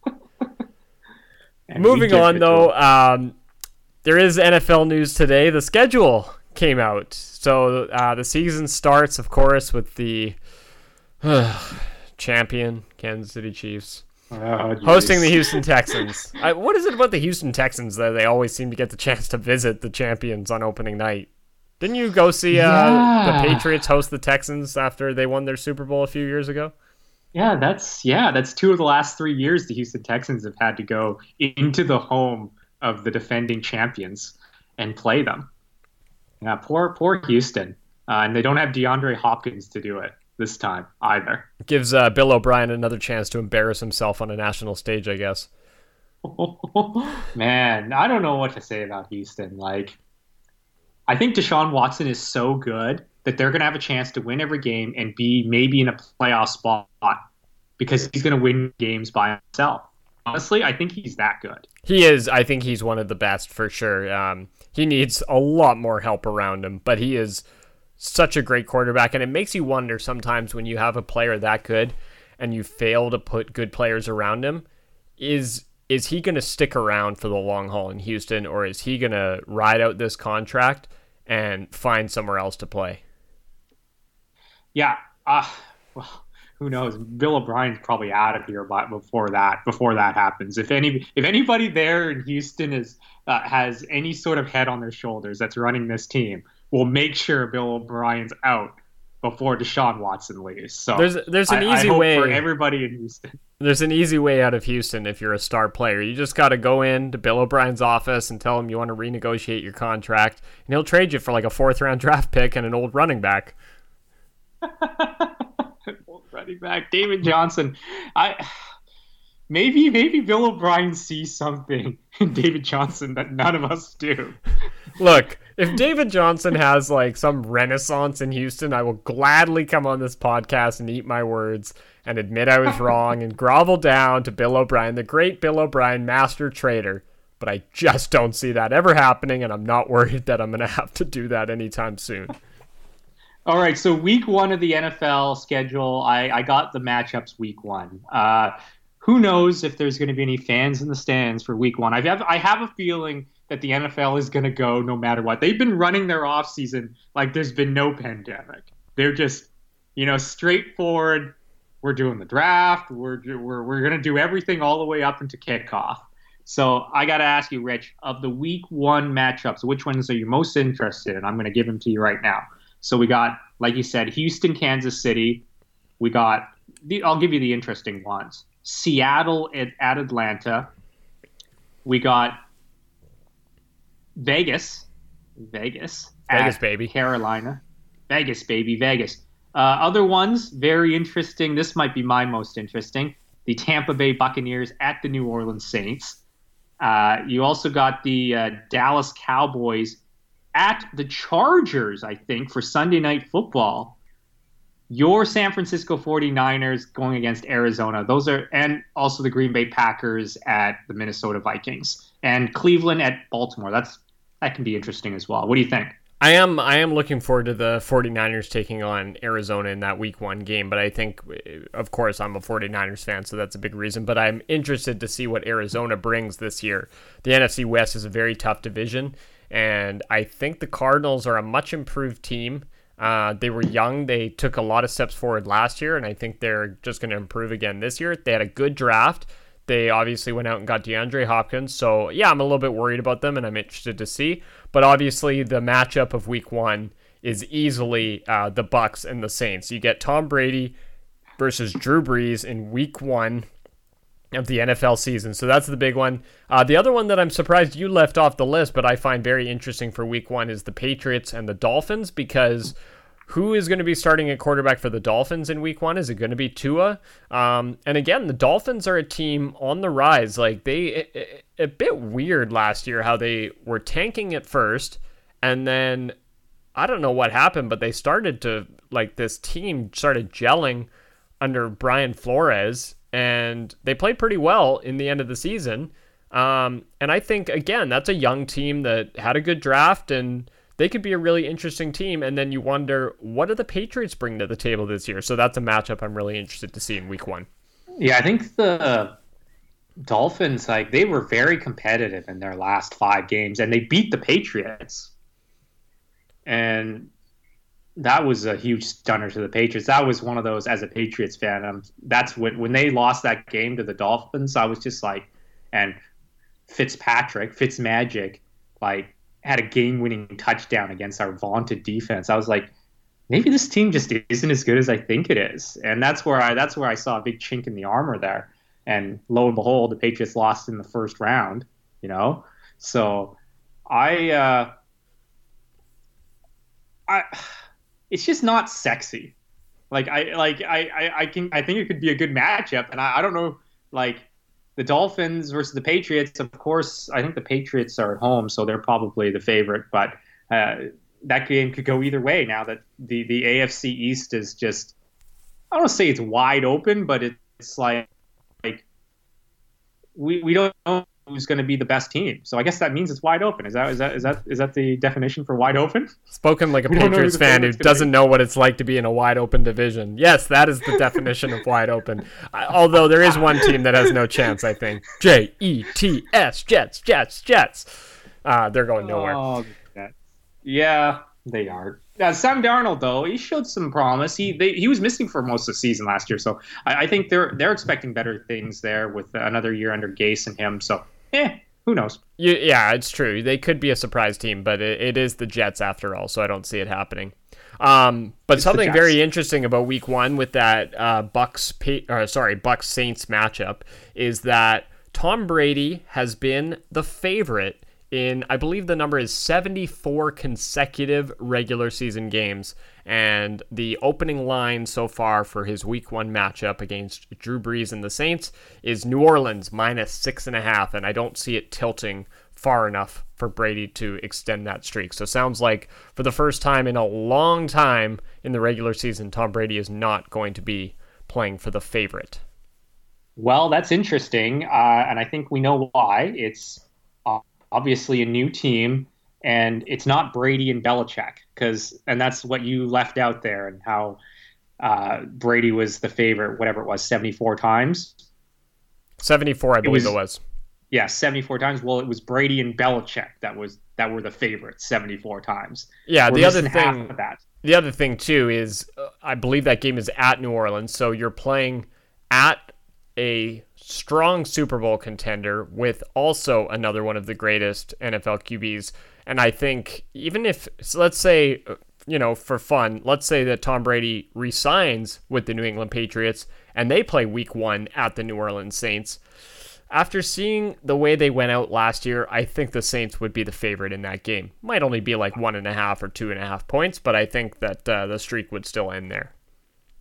[laughs] Moving on, though, um, there is NFL news today. The schedule came out. So uh, the season starts, of course, with the. Uh, [sighs] champion Kansas City Chiefs. Oh, hosting the Houston Texans. I, what is it about the Houston Texans that they always seem to get the chance to visit the champions on opening night? Didn't you go see uh, yeah. the Patriots host the Texans after they won their Super Bowl a few years ago? Yeah, that's yeah, that's two of the last three years the Houston Texans have had to go into the home of the defending champions and play them. Yeah, poor poor Houston, uh, and they don't have DeAndre Hopkins to do it this time either. Gives uh, Bill O'Brien another chance to embarrass himself on a national stage, I guess. [laughs] Man, I don't know what to say about Houston. Like, I think Deshaun Watson is so good that they're going to have a chance to win every game and be maybe in a playoff spot because he's going to win games by himself. Honestly, I think he's that good. He is. I think he's one of the best for sure. Um, he needs a lot more help around him, but he is such a great quarterback. And it makes you wonder sometimes when you have a player that good and you fail to put good players around him, is is he going to stick around for the long haul in Houston or is he going to ride out this contract and find somewhere else to play? Yeah. Uh, well, who knows? Bill O'Brien's probably out of here but before that before that happens. If any if anybody there in Houston is uh, has any sort of head on their shoulders that's running this team, will make sure Bill O'Brien's out before Deshaun Watson leaves. So there's there's an I, easy I way for everybody in Houston. There's an easy way out of Houston if you're a star player. You just got to go in to Bill O'Brien's office and tell him you want to renegotiate your contract, and he'll trade you for like a fourth round draft pick and an old running back. [laughs] old running back, David Johnson. I maybe maybe Bill O'Brien sees something [laughs] in David Johnson that none of us do. [laughs] Look, if David Johnson has like some renaissance in Houston, I will gladly come on this podcast and eat my words and admit I was wrong and grovel down to Bill O'Brien, the great Bill O'Brien, master trader. But I just don't see that ever happening, and I'm not worried that I'm going to have to do that anytime soon. All right, so week one of the NFL schedule, I, I got the matchups week one. Uh, who knows if there's going to be any fans in the stands for week one? I have I have a feeling that the NFL is going to go no matter what. They've been running their off season like there's been no pandemic. They're just, you know, straightforward. We're doing the draft. We're we're we're going to do everything all the way up into kickoff. So I got to ask you, Rich, of the week one matchups, which ones are you most interested in? I'm going to give them to you right now. So we got, like you said, Houston, Kansas City. We got, the, I'll give you the interesting ones. Seattle at, at Atlanta. we got Vegas, Vegas, Vegas, baby. Carolina, Vegas, baby, Vegas. Uh, other ones, very interesting. This might be my most interesting. The Tampa Bay Buccaneers at the New Orleans Saints. Uh, you also got the uh, Dallas Cowboys at the Chargers, I think, for Sunday Night Football. Your San Francisco 49ers going against Arizona. Those are, and also the Green Bay Packers at the Minnesota Vikings. And Cleveland at Baltimore. That's that can be interesting as well. What do you think? I am I am looking forward to the 49ers taking on Arizona in that week 1 game, but I think of course I'm a 49ers fan, so that's a big reason, but I'm interested to see what Arizona brings this year. The NFC West is a very tough division, and I think the Cardinals are a much improved team. Uh, they were young. They took a lot of steps forward last year, and I think they're just going to improve again this year. They had a good draft. They obviously went out and got DeAndre Hopkins. So, yeah, I'm a little bit worried about them, and I'm interested to see. But obviously, the matchup of week one is easily uh, the Bucs and the Saints. You get Tom Brady versus Drew Brees in week one of the NFL season. So that's the big one. Uh, the other one that I'm surprised you left off the list, but I find very interesting for week one is the Patriots and the Dolphins because who is going to be starting at quarterback for the Dolphins in week one? Is it going to be Tua? Um, and again, the Dolphins are a team on the rise. Like they, a, a bit weird last year how they were tanking at first, and then I don't know what happened, but they started to like this team started gelling under Brian Flores, and they played pretty well in the end of the season. Um, and I think again, that's a young team that had a good draft and they could be a really interesting team. And then you wonder, what do the Patriots bring to the table this year? So that's a matchup I'm really interested to see in week one. Yeah, I think the Dolphins, like, they were very competitive in their last five games and they beat the Patriots. And that was a huge stunner to the Patriots. That was one of those as a Patriots fan. Um, that's when when they lost that game to the Dolphins. I was just like, and Fitzpatrick, Fitzmagic, like had a game-winning touchdown against our vaunted defense. I was like, maybe this team just isn't as good as I think it is, and that's where I that's where I saw a big chink in the armor there. And lo and behold, the Patriots lost in the first round. You know, so I uh, I it's just not sexy. Like I like I, I, I can I think it could be a good matchup, and I, I don't know like the Dolphins versus the Patriots, of course, I think the Patriots are at home, so they're probably the favorite. But uh, that game could go either way. Now that the the AFC East is just, I don't say it's wide open, but it's like like we we don't know who's going to be the best team. So I guess that means it's wide open. Is that is that is that is that the definition for wide open? Spoken like a [laughs] Patriots fan who doesn't know what it's like to be in a wide open division. Yes, that is the definition of wide open. I, although there is one team that has no chance, I think. J E T S Jets Jets Jets. Uh, they're going nowhere. Oh, yeah, they are. Yeah, Sam Darnold though he showed some promise. He they, he was missing for most of the season last year, so I, I think they're they're expecting better things there with another year under Gase and him. So eh, who knows? Yeah, it's true. They could be a surprise team, but it, it is the Jets after all, so I don't see it happening. Um, but it's something very interesting about Week One with that uh, Bucs, uh, sorry, Bucs Saints matchup is that Tom Brady has been the favorite in, I believe the number is 74 consecutive regular season games. And the opening line so far for his week one matchup against Drew Brees and the Saints is New Orleans minus six and a half. And I don't see it tilting far enough for Brady to extend that streak. So sounds like for the first time in a long time in the regular season, Tom Brady is not going to be playing for the favorite. Well, that's interesting. Uh, and I think we know why. It's obviously a new team, and it's not Brady and Belichick because, and that's what you left out there, and how uh, Brady was the favorite, whatever it was, seventy four times. Seventy four, I believe it was, it was. Yeah, seventy four times. Well, it was Brady and Belichick that was that were the favorites seventy four times. Yeah, We're the other thing. The other thing too is, uh, I believe that game is at New Orleans, so you're playing at a strong Super Bowl contender with also another one of the greatest NFL QBs. And I think even if, so let's say, you know, for fun, let's say that Tom Brady resigns with the New England Patriots and they play week one at the New Orleans Saints. after seeing the way they went out last year, I think the Saints would be the favorite in that game. Might only be like one and a half or two and a half points, but I think that uh, the streak would still end there.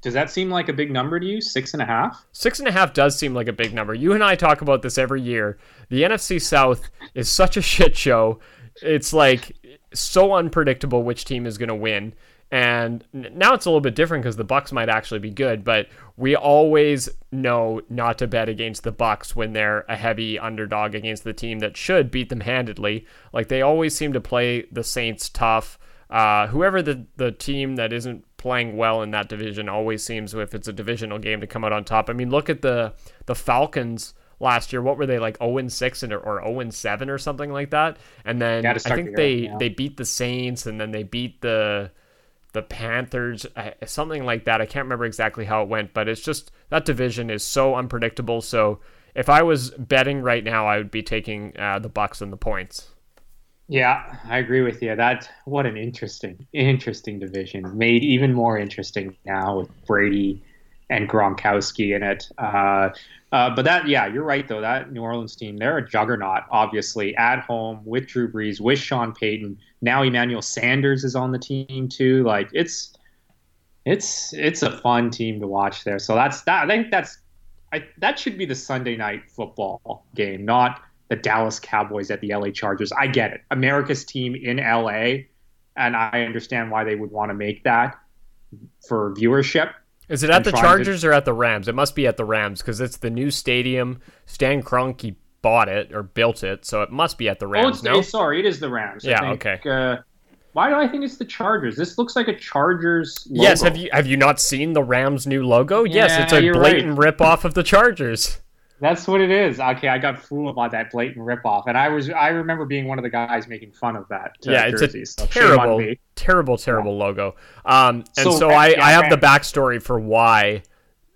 Does that seem like a big number to you? Six and a half? Six and a half does seem like a big number. You and I talk about this every year. The NFC South is such a [laughs] shit show. It's like so unpredictable which team is going to win. And now it's a little bit different because the Bucs might actually be good, but we always know not to bet against the Bucs when they're a heavy underdog against the team that should beat them handedly. Like they always seem to play the Saints tough. Uh, whoever the the team that isn't playing well in that division always seems, if it's a divisional game, to come out on top. I mean, look at the the Falcons last year. What were they like 0 6 or 0 7 or something like that? And then I think they they beat the Saints and then they beat the the Panthers, something like that. I can't remember exactly how it went, but it's just that division is so unpredictable. So if I was betting right now, I would be taking uh, the Bucs and the points. Yeah, I agree with you. That what an interesting, interesting division. Made even more interesting now with Brady and Gronkowski in it. Uh, uh, but that, yeah, you're right though. That New Orleans team, they're a juggernaut. Obviously, at home with Drew Brees, with Sean Payton. Now Emmanuel Sanders is on the team too. Like it's, it's, it's a fun team to watch there. So that's that. I think that's, I, that should be the Sunday night football game, not the Dallas Cowboys at the LA Chargers. I get it. America's team in LA, and I understand why they would want to make that for viewership. Is it at the Chargers to... or at the Rams? It must be at the Rams because it's the new stadium. Stan Kroenke bought it or built it, so it must be at the Rams. Oh, no? sorry, it is the Rams. Yeah, think, okay. Uh, why do I think it's the Chargers? This looks like a Chargers. Logo. Yes, have you have you not seen the Rams' new logo? Yeah, yes, it's a blatant right. rip off of the Chargers. That's what it is. Okay, I got fooled by that blatant ripoff, and I was I remember being one of the guys making fun of that. Uh, yeah, it's jersey, a so terrible, terrible, terrible yeah. logo. Um, and so, so I, yeah, I have the backstory for why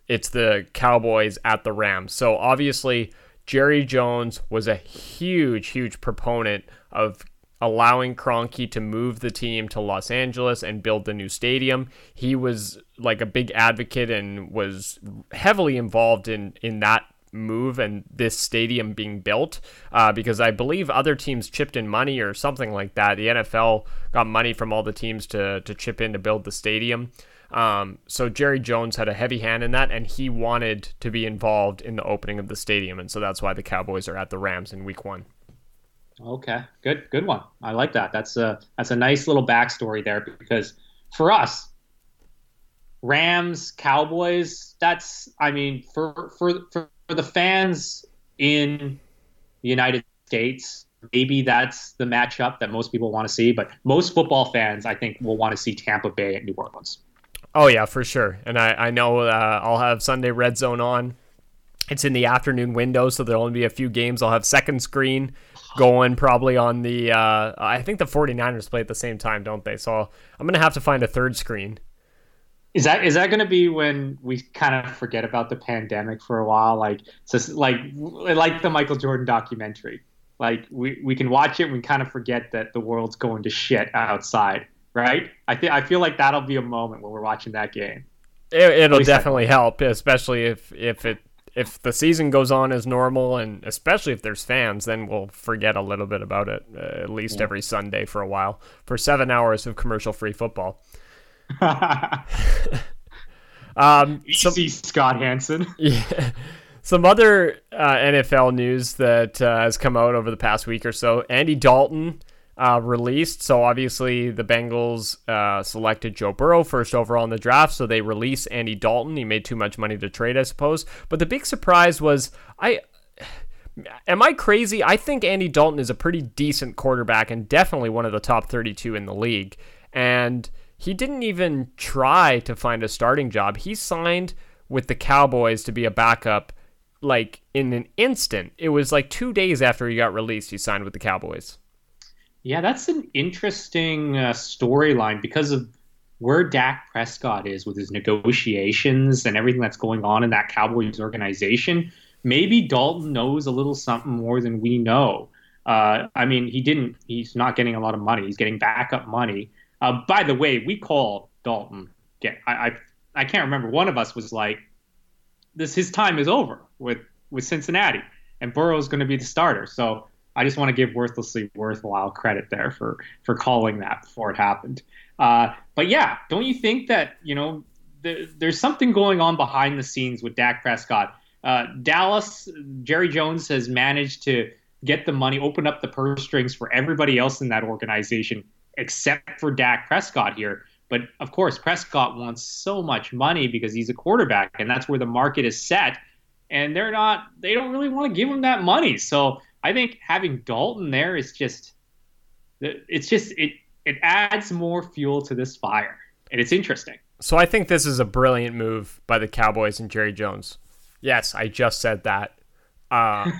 it's the Cowboys at the Rams. So obviously, Jerry Jones was a huge, huge proponent of allowing Kroenke to move the team to Los Angeles and build the new stadium. He was like a big advocate and was heavily involved in in that move and this stadium being built uh, because I believe other teams chipped in money or something like that. The NFL got money from all the teams to, to chip in to build the stadium. Um, so Jerry Jones had a heavy hand in that, and he wanted to be involved in the opening of the stadium, and so that's why the Cowboys are at the Rams in Week One. Okay, good, good one. I like that. That's a that's a nice little backstory there because for us, Rams, Cowboys. That's I mean for for for for the fans in the United States, maybe that's the matchup that most people want to see. But most football fans, I think, will want to see Tampa Bay at New Orleans. Oh yeah, for sure. And I I know uh, I'll have Sunday Red Zone on. It's in the afternoon window, so there'll only be a few games. I'll have second screen going probably on the uh, I think the 49ers play at the same time, don't they? So I'm going to have to find a third screen is that is that going to be when we kind of forget about the pandemic for a while? Like, so like like the Michael Jordan documentary. Like we, we can watch it, and we kind of forget that the world's going to shit outside, right? I think I feel like that'll be a moment when we're watching that game. It, will definitely help, especially if if it if the season goes on as normal, and especially if there's fans, then we'll forget a little bit about it uh, at least yeah. every Sunday for a while for seven hours of commercial free football. [laughs] um, Easy, some, Scott Hanson. [laughs] Yeah. Some other uh, NFL news that uh, has come out over the past week or so. Andy Dalton uh, released. So obviously the Bengals uh, selected Joe Burrow first overall in the draft. So they release Andy Dalton. He made too much money to trade, I suppose. But the big surprise was I. [sighs] Am I crazy? I think Andy Dalton is a pretty decent quarterback and definitely one of the top 32 in the league. And he didn't even try to find a starting job. He signed with the Cowboys to be a backup like in an instant. It was like 2 days after he got released he signed with the Cowboys. Yeah, that's an interesting uh, storyline because of where Dak Prescott is with his negotiations and everything that's going on in that Cowboys organization. Maybe Dalton knows a little something more than we know. Uh, I mean, he didn't. He's not getting a lot of money. He's getting backup money. Uh, by the way, we call Dalton. Get I, I I can't remember. One of us was like, "This his time is over with with Cincinnati," and Burrow is going to be the starter. So I just want to give worthlessly worthwhile credit there for for calling that before it happened. Uh, but yeah, don't you think that you know the, there's something going on behind the scenes with Dak Prescott? Uh, Dallas, Jerry Jones has managed to get the money, open up the purse strings for everybody else in that organization except for Dak Prescott here. But of course, Prescott wants so much money because he's a quarterback, and that's where the market is set. And they're not, they don't really want to give him that money. So I think having Dalton there is just, it's just, it, it adds more fuel to this fire. And it's interesting. So I think this is a brilliant move by the Cowboys and Jerry Jones. Yes, I just said that. Uh, [laughs] [laughs]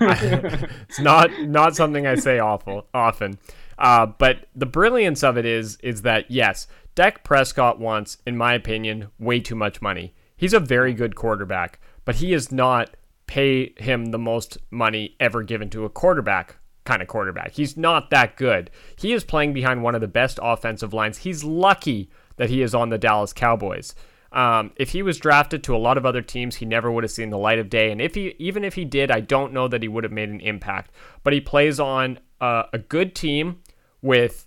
it's not not something I say awful often. Uh, but the brilliance of it is is that yes, Dak Prescott wants, in my opinion, way too much money. He's a very good quarterback, but he is not pay him the most money ever given to a quarterback kind of quarterback. He's not that good. He is playing behind one of the best offensive lines. He's lucky that he is on the Dallas Cowboys. Um, if he was drafted to a lot of other teams, he never would have seen the light of day. And if he, even if he did, I don't know that he would have made an impact. But he plays on uh, a good team with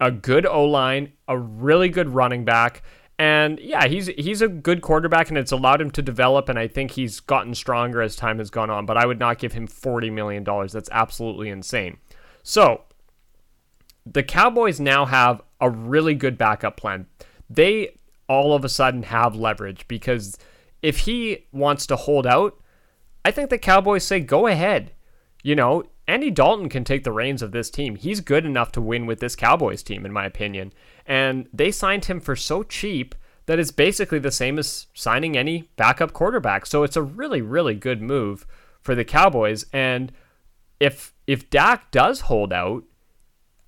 a good O line, a really good running back, and yeah, he's he's a good quarterback, and it's allowed him to develop. And I think he's gotten stronger as time has gone on. But I would not give him forty million dollars. That's absolutely insane. So the Cowboys now have a really good backup plan. They all of a sudden have leverage because if he wants to hold out, I think the Cowboys say go ahead. You know, Andy Dalton can take the reins of this team. He's good enough to win with this Cowboys team, in my opinion. And they signed him for so cheap that it's basically the same as signing any backup quarterback. So it's a really, really good move for the Cowboys. And if if Dak does hold out,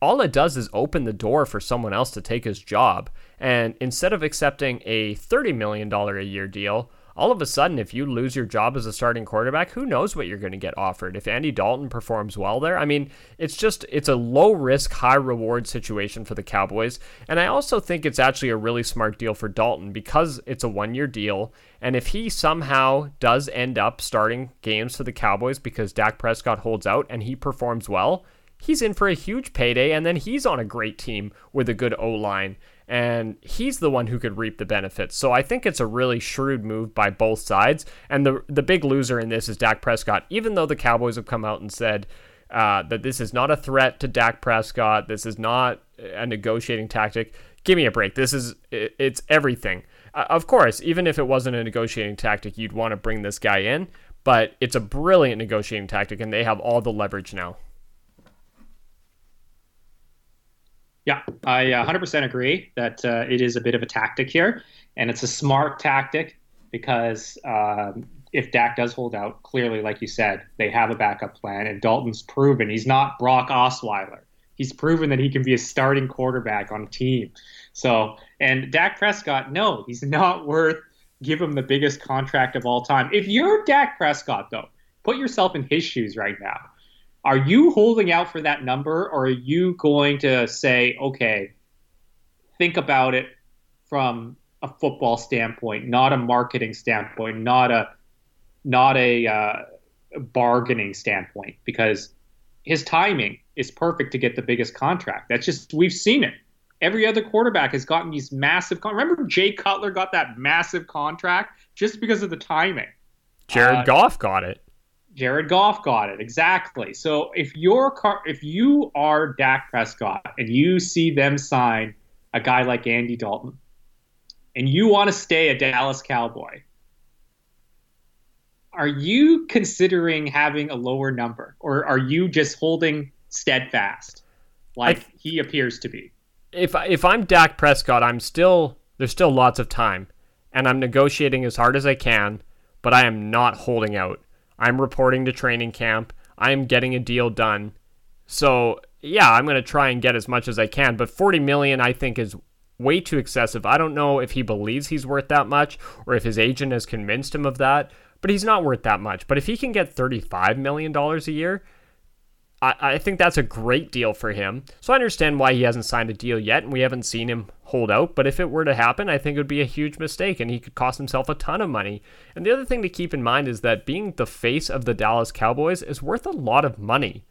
all it does is open the door for someone else to take his job. And instead of accepting a $30 million a year deal, all of a sudden, if you lose your job as a starting quarterback, who knows what you're going to get offered? If Andy Dalton performs well there, I mean, it's just it's a low risk, high reward situation for the Cowboys. And I also think it's actually a really smart deal for Dalton because it's a one year deal. And if he somehow does end up starting games for the Cowboys because Dak Prescott holds out and he performs well, he's in for a huge payday, and then he's on a great team with a good O line and he's the one who could reap the benefits. So I think it's a really shrewd move by both sides. And the the big loser in this is Dak Prescott. Even though the Cowboys have come out and said uh, that this is not a threat to Dak Prescott, this is not a negotiating tactic. Give me a break. This is it's everything. Uh, of course, even if it wasn't a negotiating tactic, you'd want to bring this guy in. But it's a brilliant negotiating tactic, and they have all the leverage now. Yeah, I 100% uh, agree that uh, it is a bit of a tactic here, and it's a smart tactic because um, if Dak does hold out, clearly, like you said, they have a backup plan, and Dalton's proven he's not Brock Osweiler. He's proven that he can be a starting quarterback on a team. So, and Dak Prescott, no, he's not [laughs] worth give him the biggest contract of all time. If you're Dak Prescott, though, put yourself in his shoes right now. Are you holding out for that number, or are you going to say, okay, think about it from a football standpoint, not a marketing standpoint, not a not a uh, bargaining standpoint, because his timing is perfect to get the biggest contract. That's just we've seen it. Every other quarterback has gotten these massive. Con- Remember, Jay Cutler got that massive contract just because of the timing. Jared uh, Goff got it. Jared Goff got it exactly. So if you're car- if you are Dak Prescott and you see them sign a guy like Andy Dalton, and you want to stay a Dallas Cowboy, are you considering having a lower number, or are you just holding steadfast, like he appears to be? If if I'm Dak Prescott, I'm still there's still lots of time, and I'm negotiating as hard as I can, but I am not holding out. I'm reporting to training camp. I'm getting a deal done. So, yeah, I'm going to try and get as much as I can, but 40 million I think is way too excessive. I don't know if he believes he's worth that much or if his agent has convinced him of that, but he's not worth that much. But if he can get 35 million dollars a year, I, I think that's a great deal for him. So I understand why he hasn't signed a deal yet, and we haven't seen him hold out. But if it were to happen, I think it would be a huge mistake, and he could cost himself a ton of money. And the other thing to keep in mind is that being the face of the Dallas Cowboys is worth a lot of money.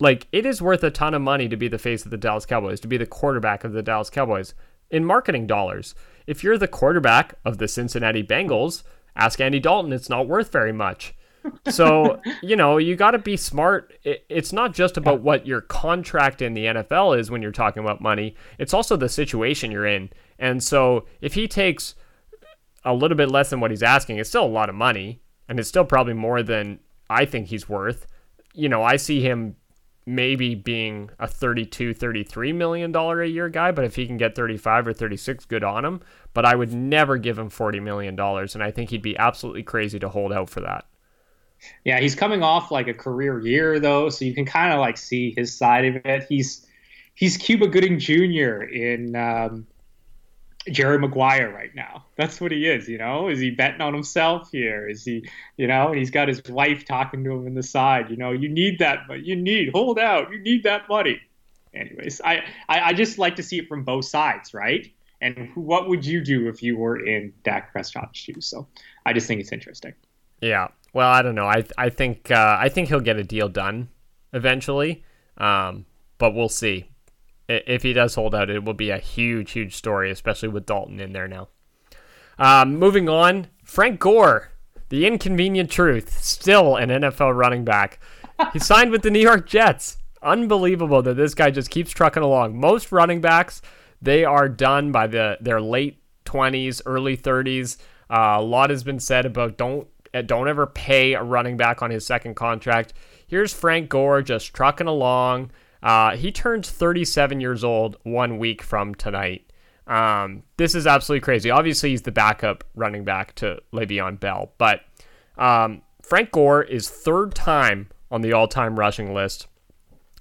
Like, it is worth a ton of money to be the face of the Dallas Cowboys, to be the quarterback of the Dallas Cowboys in marketing dollars. If you're the quarterback of the Cincinnati Bengals, ask Andy Dalton, it's not worth very much. So, you know, you got to be smart. It's not just about what your contract in the NFL is when you're talking about money, it's also the situation you're in. And so, if he takes a little bit less than what he's asking, it's still a lot of money, and it's still probably more than I think he's worth. You know, I see him maybe being a 32 33 million dollar a year guy but if he can get 35 or 36 good on him but i would never give him 40 million dollars and i think he'd be absolutely crazy to hold out for that yeah he's coming off like a career year though so you can kind of like see his side of it he's he's cuba gooding jr in um, Jerry Maguire right now. That's what he is, you know. Is he betting on himself here? Is he, you know, and he's got his wife talking to him in the side, you know, you need that, but you need hold out, you need that money. Anyways, I, I, I just like to see it from both sides, right? And what would you do if you were in Dak Prescott's shoes? So I just think it's interesting. Yeah. Well, I don't know. I I think uh, I think he'll get a deal done eventually, um, but we'll see if he does hold out, it will be a huge, huge story, especially with Dalton in there now. Um, moving on, Frank Gore, the inconvenient truth, still an NFL running back. He signed with the New York Jets. Unbelievable that this guy just keeps trucking along. Most running backs, they are done by the their late 20s, early 30s. Uh, a lot has been said about don't don't ever pay a running back on his second contract. Here's Frank Gore just trucking along. Uh, he turns 37 years old one week from tonight. Um, this is absolutely crazy. Obviously, he's the backup running back to Le'Veon Bell, but um, Frank Gore is third time on the all-time rushing list.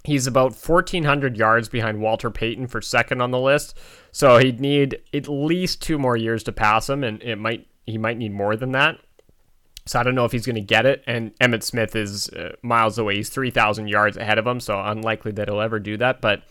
He's about 1,400 yards behind Walter Payton for second on the list, so he'd need at least two more years to pass him, and it might he might need more than that. So I don't know if he's going to get it. And Emmitt Smith is uh, miles away. He's 3,000 yards ahead of him, so unlikely that he'll ever do that. But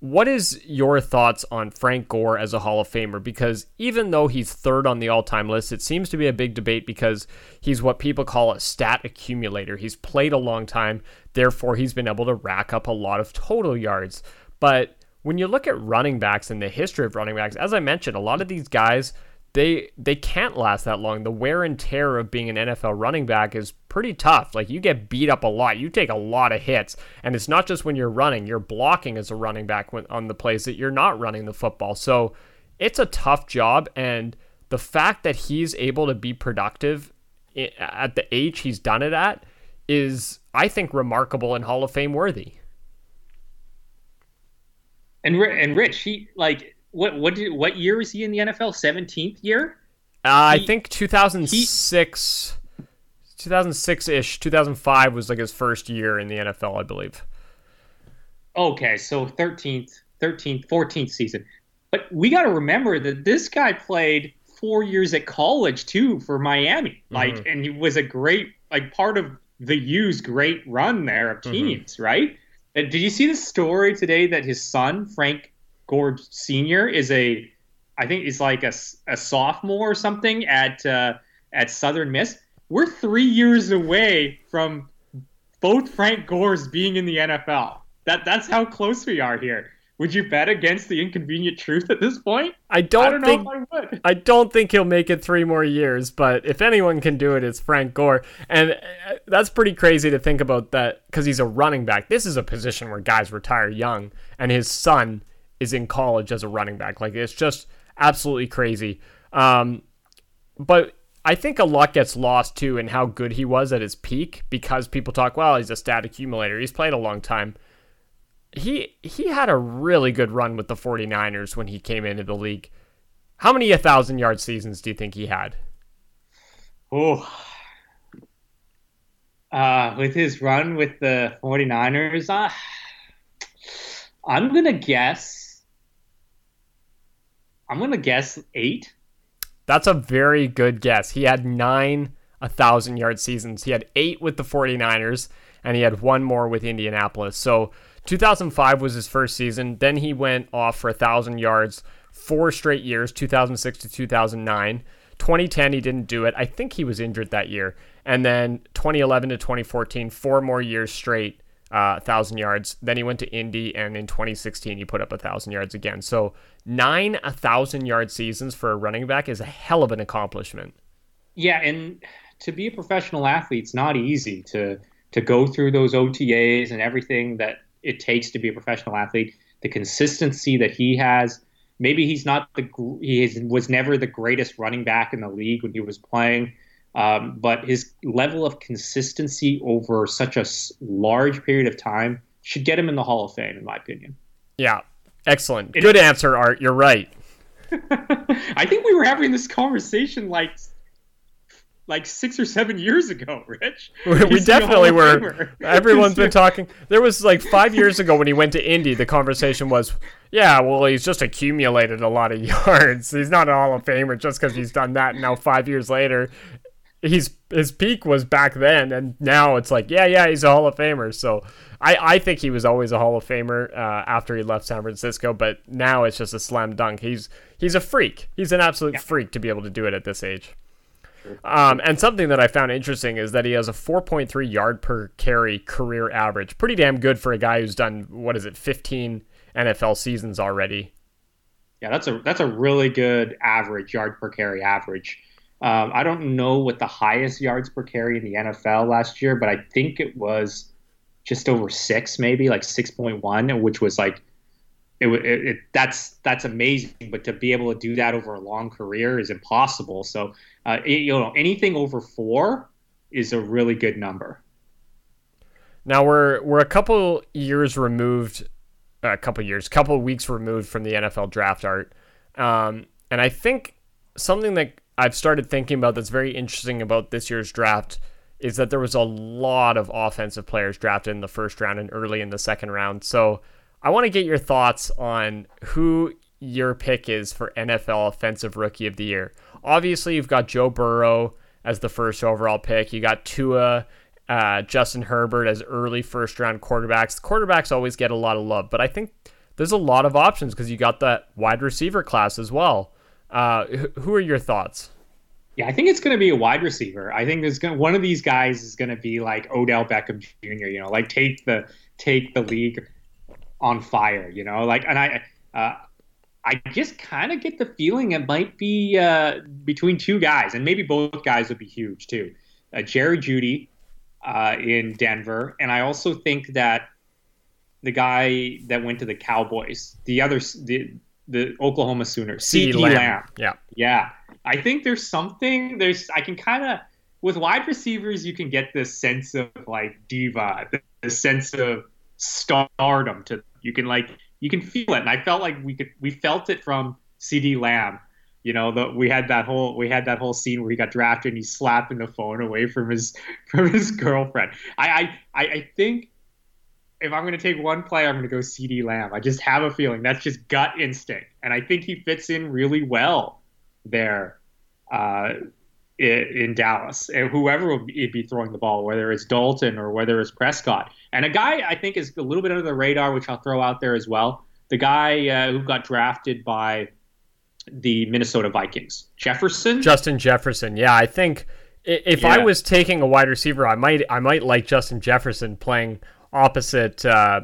what is your thoughts on Frank Gore as a Hall of Famer? Because even though he's third on the all time list, it seems to be a big debate because he's what people call a stat accumulator. He's played a long time, therefore, he's been able to rack up a lot of total yards. But when you look at running backs and the history of running backs, as I mentioned, a lot of these guys they they can't last that long. The wear and tear of being an NFL running back is pretty tough. Like you get beat up a lot, you take a lot of hits, and it's not just when you're running. You're blocking as a running back when, on the plays that you're not running the football. So it's a tough job, and the fact that he's able to be productive at the age he's done it at is, I think, remarkable and Hall of Fame worthy. And and Rich, he like what what did what year was he in the NFL? Seventeenth year. Uh, he, I think 2006, 2006 ish, 2005 was like his first year in the NFL, I believe. Okay, so 13th, 13th, 14th season. But we got to remember that this guy played four years at college too for Miami. Like, mm-hmm. and he was a great, like, part of the U's great run there of mm-hmm. teams, mm-hmm. right? did you see the story today that his son, Frank Gore Senior is a, I think is like a, a sophomore or something at uh, at Southern Miss. We're three years away from both Frank Gores being in the NFL. That that's how close we are here. Would you bet against the inconvenient truth at this point? I don't, I don't think I, would. I don't think he'll make it three more years, but if anyone can do it, it's Frank Gore. And uh, that's pretty crazy to think about that because he's a running back. This is a position where guys retire young, and his son is in college as a running back. Like it's just absolutely crazy. Um, but I think a lot gets lost too in how good he was at his peak because people talk, well, he's a stat accumulator. He's played a long time. He he had a really good run with the 49ers when he came into the league. How many 1,000 yard seasons do you think he had? Oh, uh, with his run with the 49ers, uh, I'm going to guess I'm gonna guess eight. That's a very good guess. He had nine a thousand yard seasons. He had eight with the 49ers, and he had one more with Indianapolis. So 2005 was his first season. Then he went off for a 1,000 yards four straight years, 2006 to 2009. 2010, he didn't do it. I think he was injured that year. And then 2011 to 2014, four more years straight, uh, 1,000 yards. Then he went to Indy, and in 2016, he put up a 1,000 yards again. So nine a 1,000 yard seasons for a running back is a hell of an accomplishment. Yeah, and to be a professional athlete, it's not easy to to go through those OTAs and everything that it takes to be a professional athlete. The consistency that he has. Maybe he's not the he was never the greatest running back in the league when he was playing, um, but his level of consistency over such a large period of time should get him in the Hall of Fame, in my opinion. Yeah, excellent. Good answer, Art. You're right. [laughs] I think we were having this conversation like like six or seven years ago, Rich. [laughs] we definitely were. [laughs] Everyone's been talking. There was like five years ago when he went to Indy, the conversation was, yeah, well, he's just accumulated a lot of yards. He's not a Hall of Famer just because he's done that. now, five years later, he's his peak was back then, and now it's like, yeah, yeah, he's a Hall of Famer. So I, I think he was always a Hall of Famer uh, after he left San Francisco, but now it's just a slam dunk. He's he's a freak. He's an absolute yeah. freak to be able to do it at this age. Um, and something that I found interesting is that he has a 4.3 yard per carry career average. Pretty damn good for a guy who's done what is it, 15 NFL seasons already. Yeah, that's a that's a really good average yard per carry average. Um, I don't know what the highest yards per carry in the NFL last year, but I think it was just over six, maybe like 6.1, which was like it, it, it, that's that's amazing. But to be able to do that over a long career is impossible. So uh, it, you know anything over four is a really good number. Now we're we're a couple years removed, a couple years, couple weeks removed from the NFL draft art, um, and I think something that I've started thinking about that's very interesting about this year's draft is that there was a lot of offensive players drafted in the first round and early in the second round. So I want to get your thoughts on who your pick is for NFL Offensive Rookie of the Year. Obviously, you've got Joe Burrow as the first overall pick. You got Tua, uh, Justin Herbert as early first round quarterbacks. Quarterbacks always get a lot of love, but I think there's a lot of options because you got that wide receiver class as well. Uh, who are your thoughts? Yeah, I think it's going to be a wide receiver. I think there's going one of these guys is going to be like Odell Beckham Jr. You know, like take the take the league on fire, you know, like, and I, uh, I just kind of get the feeling it might be uh, between two guys, and maybe both guys would be huge too. Uh, Jerry Jeudy uh, in Denver, and I also think that the guy that went to the Cowboys, the other, the the Oklahoma Sooners, CeeDee Lamb. Lamb. Yeah, yeah. I think there's something. There's I can kind of with wide receivers, you can get this sense of like diva, the sense of stardom to you can like you can feel it and i felt like we could we felt it from CeeDee Lamb you know the, we had that whole we had that whole scene where he got drafted and he's slapping the phone away from his [laughs] from his girlfriend i i i think if i'm going to take one player i'm going to go CeeDee Lamb i just have a feeling that's just gut instinct and i think he fits in really well there uh, in Dallas, and whoever will be throwing the ball, whether it's Dalton or whether it's Prescott. And a guy I think is a little bit under the radar, which I'll throw out there as well. The guy uh, who got drafted by the Minnesota Vikings, Jefferson. Justin Jefferson. Yeah, I think if yeah. I was taking a wide receiver, I might I might like Justin Jefferson playing opposite uh,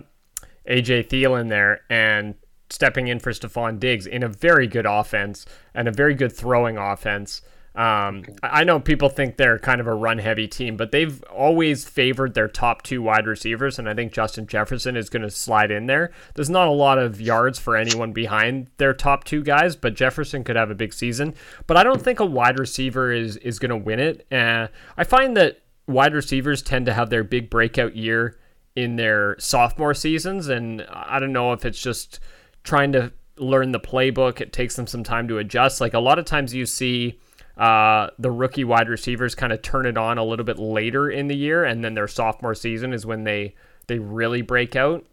AJ Thielen there and stepping in for Stefon Diggs in a very good offense and a very good throwing offense. Um, I know people think they're kind of a run heavy team, but they've always favored their top two wide receivers, and I think Justin Jefferson is going to slide in there. There's not a lot of yards for anyone behind their top two guys, but Jefferson could have a big season. But I don't think a wide receiver is is going to win it. Uh, I find that wide receivers tend to have their big breakout year in their sophomore seasons, and I don't know if it's just trying to learn the playbook. It takes them some time to adjust. Like a lot of times you see uh, the rookie wide receivers kind of turn it on a little bit later in the year, and then their sophomore season is when they they really break out.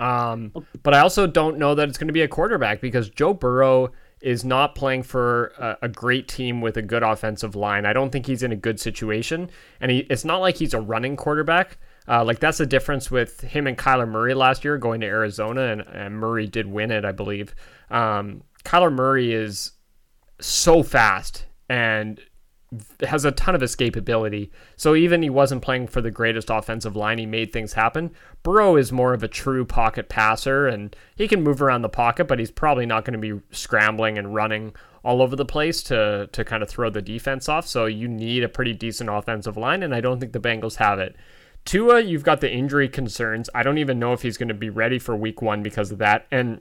Um, but I also don't know that it's going to be a quarterback because Joe Burrow is not playing for a, a, great team with a good offensive line. I don't think he's in a good situation, and he, it's not like he's a running quarterback. Uh, like that's the difference with him and Kyler Murray last year going to Arizona, and, and Murray did win it, I believe. Um, Kyler Murray is so fast and has a ton of escapability. So even he wasn't playing for the greatest offensive line, he made things happen. Burrow is more of a true pocket passer and he can move around the pocket, but he's probably not going to be scrambling and running all over the place to to kind of throw the defense off. So you need a pretty decent offensive line and I don't think the Bengals have it. Tua, you've got the injury concerns. I don't even know if he's going to be ready for week 1 because of that. And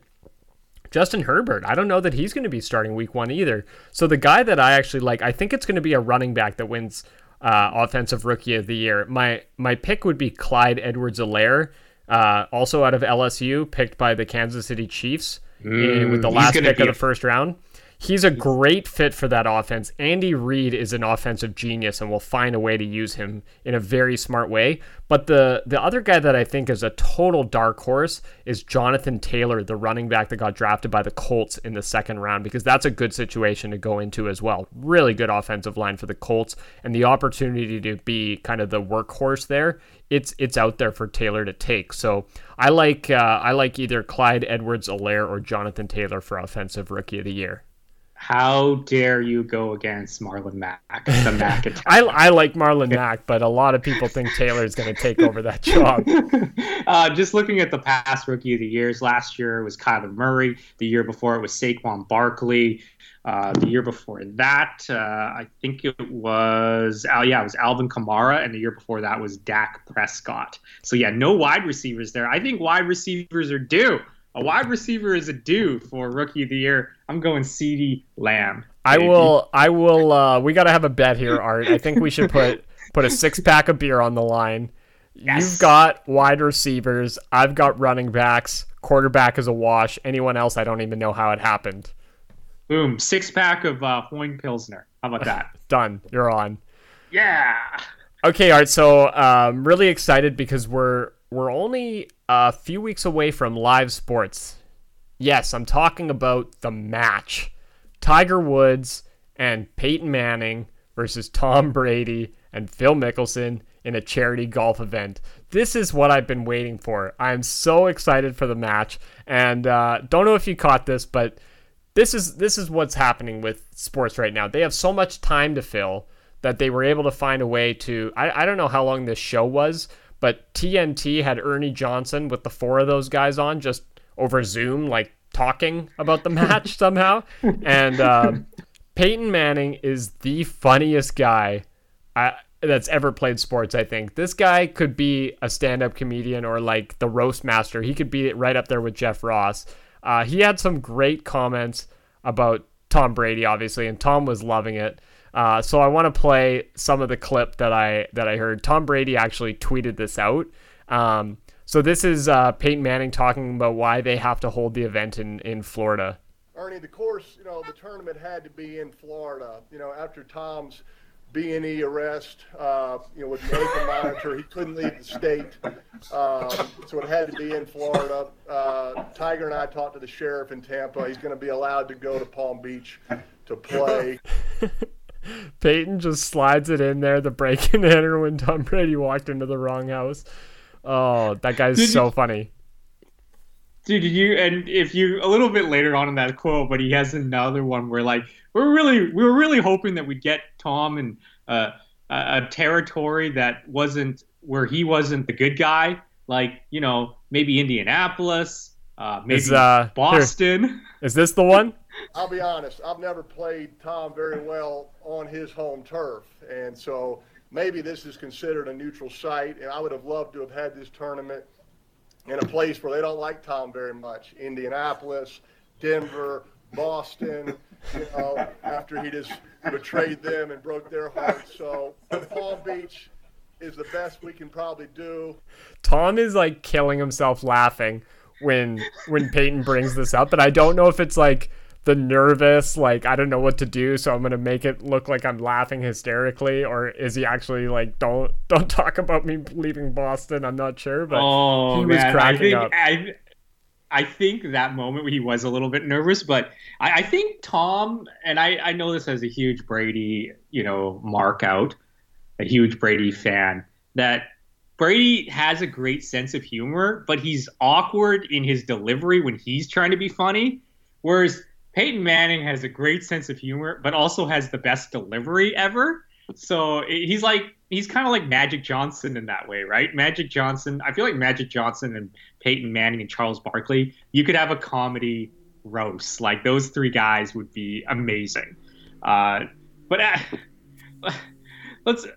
Justin Herbert, I don't know that he's going to be starting week one either. So the guy that I actually like, I think it's going to be a running back that wins uh, offensive rookie of the year. My my pick would be Clyde Edwards-Helaire, uh, also out of LSU, picked by the Kansas City Chiefs mm, with the last pick of the first round. He's a great fit for that offense. Andy Reid is an offensive genius and will find a way to use him in a very smart way. But the the other guy that I think is a total dark horse is Jonathan Taylor, the running back that got drafted by the Colts in the second round, because that's a good situation to go into as well. Really good offensive line for the Colts, and the opportunity to be kind of the workhorse there. It's it's out there for Taylor to take. So I like uh, I like either Clyde Edwards-Helaire or Jonathan Taylor for offensive rookie of the year. How dare you go against Marlon Mack, the [laughs] Mack attack? I, I like Marlon Mack, but a lot of people think Taylor is going to take over that job. [laughs] uh, just looking at the past rookie of the years, last year it was Kyler Murray. The year before it was Saquon Barkley. Uh, the year before that, uh, I think it was, oh yeah, it was Alvin Kamara, and the year before that was Dak Prescott. So yeah, no wide receivers there. I think wide receivers are due a wide receiver is a due for rookie of the year. I'm going CeeDee Lamb. I will. I will. Uh, we got to have a bet here, Art. I think we should put [laughs] put a six pack of beer on the line. Yes. You've got wide receivers. I've got running backs. Quarterback is a wash. Anyone else? I don't even know how it happened. Boom! Six pack of uh, Hoyne Pilsner. How about that? [laughs] Done. You're on. Yeah. Okay, Art. So I'm um, really excited because we're we're only a few weeks away from live sports. Yes, I'm talking about the match Tiger Woods and Peyton Manning versus Tom Brady and Phil Mickelson in a charity golf event. This is what I've been waiting for. I'm so excited for the match, and uh, don't know if you caught this, but this is this is what's happening with sports right now. They have so much time to fill that they were able to find a way to. I, I don't know how long this show was, but TNT had Ernie Johnson with the four of those guys on just over Zoom, like talking about the match [laughs] somehow. And uh, Peyton Manning is the funniest guy I, that's ever played sports, I think. This guy could be a stand up comedian or like the roast master. He could be right up there with Jeff Ross. Uh, he had some great comments about Tom Brady, obviously, and Tom was loving it. Uh, so I want to play some of the clip that I that I heard. Tom Brady actually tweeted this out. Um, so this is uh, Peyton Manning talking about why they have to hold the event in in Florida. Ernie, the course, you know, the tournament had to be in Florida. You know, after Tom's B and E arrest, uh, you know, with the ankle monitor, he couldn't leave the state, um, so it had to be in Florida. Uh, Tiger and I talked to the sheriff in Tampa. He's going to be allowed to go to Palm Beach to play. [laughs] Peyton just slides it in there, the break and [laughs] enter when Tom Brady walked into the wrong house. Oh, that guy's did so you, funny. Dude, did you and if you a little bit later on in that quote, but he has another one where like we're really we were really hoping that we'd get Tom in uh, a territory that wasn't where he wasn't the good guy, like you know maybe Indianapolis, uh, maybe is, uh, Boston. Here, is this the one? [laughs] I'll be honest, I've never played Tom very well on his home turf. And so maybe this is considered a neutral site. And I would have loved to have had this tournament in a place where they don't like Tom very much Indianapolis, Denver, Boston, you know, after he just betrayed them and broke their hearts. So Palm Beach is the best we can probably do. Tom is like killing himself laughing when when Peyton brings this up, and I don't know if it's like the nervous like I don't know what to do, so I'm gonna make it look like I'm laughing hysterically, or is he actually like don't [laughs] don't talk about me leaving Boston? I'm not sure, but oh, he was man. cracking I think, up. I, I think that moment he was a little bit nervous, but I, I think Tom and I, I know this as a huge Brady, you know, mark out, a huge Brady fan, that Brady has a great sense of humor, but he's awkward in his delivery when he's trying to be funny. Whereas Peyton Manning has a great sense of humor, but also has the best delivery ever. So he's like he's kind of like Magic Johnson in that way, right? Magic Johnson. I feel like Magic Johnson and Peyton Manning and Charles Barkley. You could have a comedy roast. Like those three guys would be amazing. Uh, but uh, [laughs] let's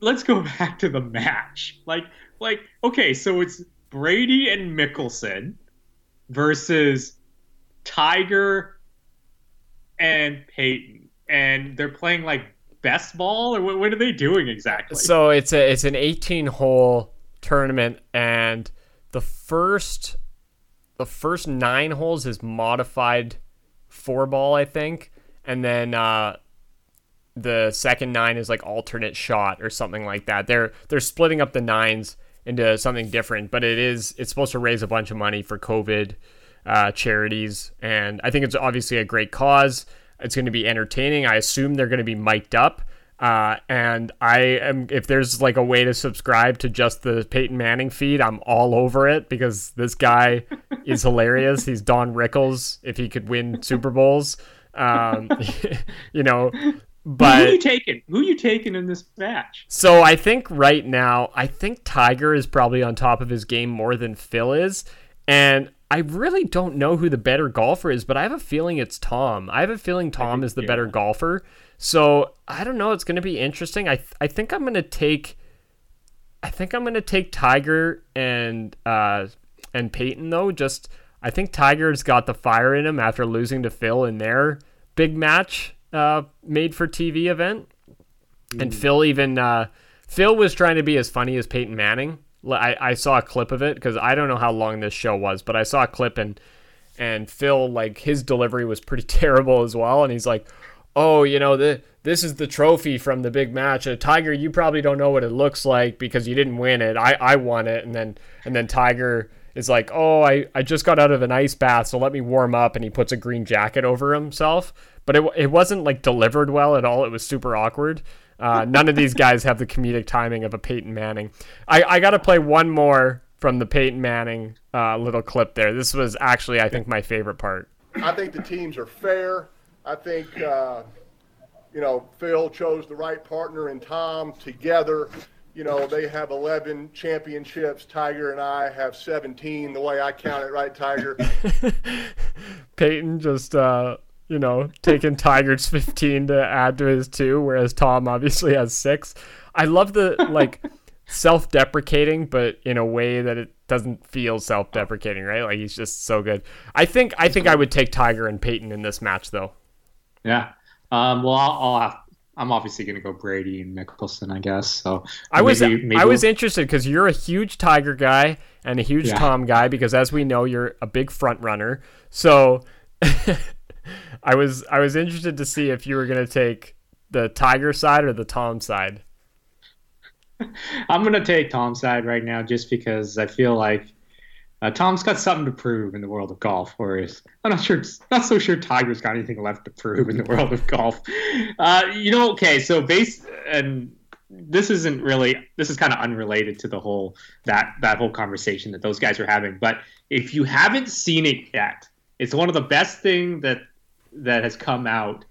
let's go [laughs] back to the match. Like like okay, so it's Brady and Mickelson versus Tiger and Peyton, and they're playing like best ball, or what, what are they doing exactly? So it's a it's an 18 hole tournament, and the first the first nine holes is modified four ball, I think, and then uh, the second nine is like alternate shot or something like that. They're they're splitting up the nines into something different, but it is it's supposed to raise a bunch of money for COVID uh, charities, and I think it's obviously a great cause. It's going to be entertaining. I assume they're going to be mic'd up. Uh, and I am, if there's like a way to subscribe to just the Peyton Manning feed, I'm all over it because this guy [laughs] is hilarious. He's Don Rickles if he could win Super Bowls. Um, [laughs] you know, but who are you taking? Who are you taking in this match? So I think right now, I think Tiger is probably on top of his game more than Phil is, and I really don't know who the better golfer is, but I have a feeling it's Tom. I have a feeling Tom think, is the yeah. better golfer. So I don't know. It's going to be interesting. I th- I think I'm going to take. I think I'm going to take Tiger and uh, and Peyton though. Just I think Tiger's got the fire in him after losing to Phil in their big match uh, made for TV event, mm. and Phil even uh, Phil was trying to be as funny as Peyton Manning I, I saw a clip of it because I don't know how long this show was, but I saw a clip and and Phil like his delivery was pretty [laughs] terrible as well, and he's like, "Oh, you know the this is the trophy from the big match. Uh, Tiger, you probably don't know what it looks like because you didn't win it. I I won it." And then and then Tiger is like, "Oh, I I just got out of an ice bath, so let me warm up." And he puts a green jacket over himself, but it it wasn't like delivered well at all. It was super awkward. Uh, none of these guys have the comedic timing of a Peyton Manning. I, I got to play one more from the Peyton Manning uh, little clip there. This was actually, I think, my favorite part. I think the teams are fair. I think, uh, you know, Phil chose the right partner in Tom together. You know, they have 11 championships. Tiger and I have 17, the way I count it, right, Tiger? [laughs] Peyton just uh, you know, taking Tiger's 15 to add to his two, whereas Tom obviously has six. I love the like [laughs] self deprecating, but in a way that it doesn't feel self deprecating, right? Like he's just so good. I think I think I would take Tiger and Peyton in this match though. Yeah. Um, well, I'll, I'll have, I'm obviously going to go Brady and Mickelson, I guess. So I was maybe, maybe I was we'll... interested because you're a huge Tiger guy and a huge yeah. Tom guy because as we know you're a big front runner. So [laughs] I was I was interested to see if you were going to take the Tiger side or the Tom side. I'm going to take Tom's side right now just because I feel like uh, Tom's got something to prove in the world of golf, whereas I'm not sure, not so sure Tiger's got anything left to prove in the world of golf. Uh, you know, okay, so base and this isn't really this is kind of unrelated to the whole that that whole conversation that those guys are having. But if you haven't seen it yet, it's one of the best thing that that has come out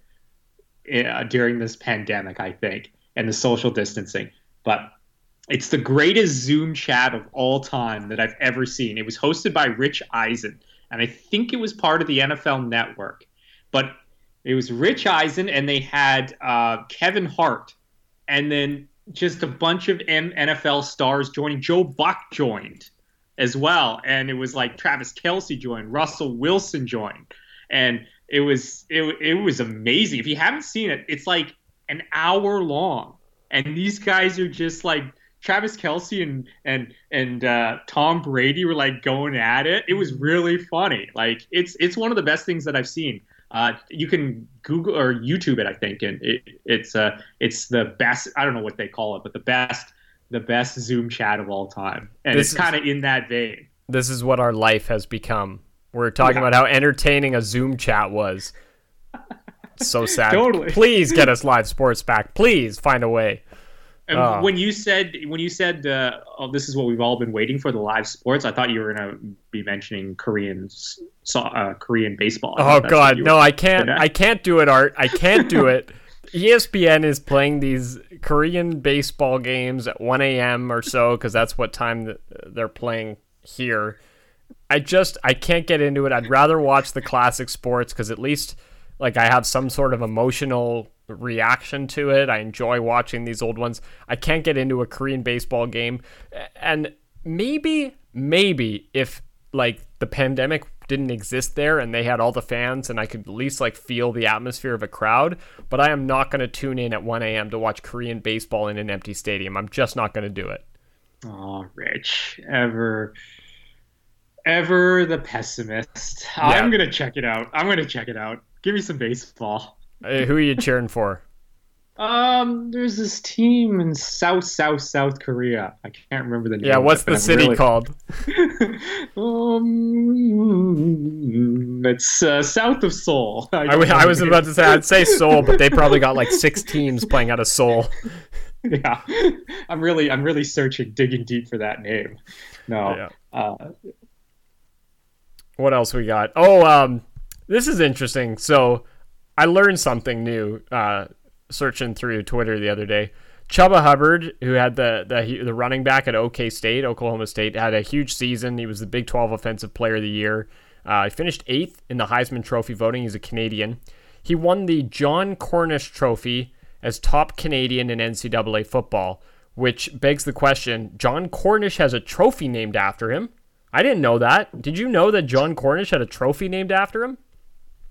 uh, during this pandemic, I think, and the social distancing. But it's the greatest Zoom chat of all time that I've ever seen. It was hosted by Rich Eisen, and I think it was part of the NFL Network. But it was Rich Eisen, and they had uh, Kevin Hart, and then just a bunch of NFL stars joining. Joe Buck joined as well, and it was like Travis Kelce joined, Russell Wilson joined, and it was it, it was amazing. If you haven't seen it, it's like an hour long, and these guys are just like Travis Kelce and and and uh, Tom Brady were like going at it. It was really funny. Like it's it's one of the best things that I've seen. Uh, you can Google or YouTube it, I think, and it, it's uh it's the best. I don't know what they call it, but the best the best Zoom chat of all time, and this it's kind of in that vein. This is what our life has become. We're talking yeah. about how entertaining a Zoom chat was. so [laughs] sad. Totally. Please get us live sports back. Please find a way. And Oh. when you said when you said uh, oh, this is what we've all been waiting for the live sports, I thought you were gonna be mentioning Korean uh, Korean baseball. I Oh thought that's what God, no! I can't. I? Can't do it, Art. I can't do it. [laughs] ESPN is playing these Korean baseball games at 1 a.m. or so because that's what time th- they're playing here. I just I can't get into it. I'd rather watch the classic sports because at least like I have some sort of emotional reaction to it. I enjoy watching these old ones. I can't get into a Korean baseball game, and maybe maybe if like the pandemic didn't exist there and they had all the fans and I could at least like feel the atmosphere of a crowd, but I am not going to tune in at 1 a.m. to watch Korean baseball in an empty stadium. I'm just not going to do it. Oh, Rich, ever, ever the pessimist. I'm gonna check it out. I'm gonna check it out. Give me some baseball. Uh, who are you cheering for? Um, there's this team in South South South Korea. I can't remember the name. Yeah, what's it, the city really- called? [laughs] um, it's uh, south of Seoul. [laughs] I, know I was about to say I'd say Seoul, but they probably got like six teams playing out of Seoul. [laughs] yeah, I'm really, I'm really searching, digging deep for that name. No, Yeah. uh, What else we got? Oh, um, this is interesting. So, I learned something new uh, searching through Twitter the other day. Chuba Hubbard, who had the, the the running back at OK State, Oklahoma State, had a huge season. He was the Big 12 Offensive Player of the Year. Uh, he finished eighth in the Heisman Trophy voting. He's a Canadian. He won the John Cornish Trophy as top Canadian in NCAA football, which begs the question: John Cornish has a trophy named after him. I didn't know that. Did you know that John Cornish had a trophy named after him?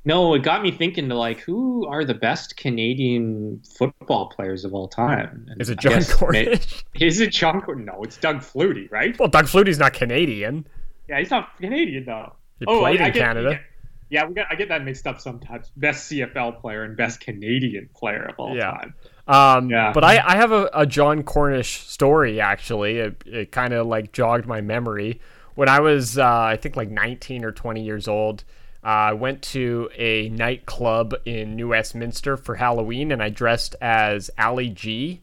no, it got me thinking to like, who are the best Canadian football players of all time? And Is it John Cornish? [laughs] Is it John Cornish? No, it's Doug Flutie, right? well, Doug Flutie's not Canadian. Yeah, he's not Canadian though. He played I in get- Canada. Yeah, we got, I get that mixed up sometimes. Best CFL player and best Canadian player of all Yeah. time. Um, Yeah. But I, I have a, a John Cornish story, actually. It, it kind of like jogged my memory. When I was, uh, I think, like 19 or 20 years old, uh, I went to a nightclub in New Westminster for Halloween and I dressed as Ali G.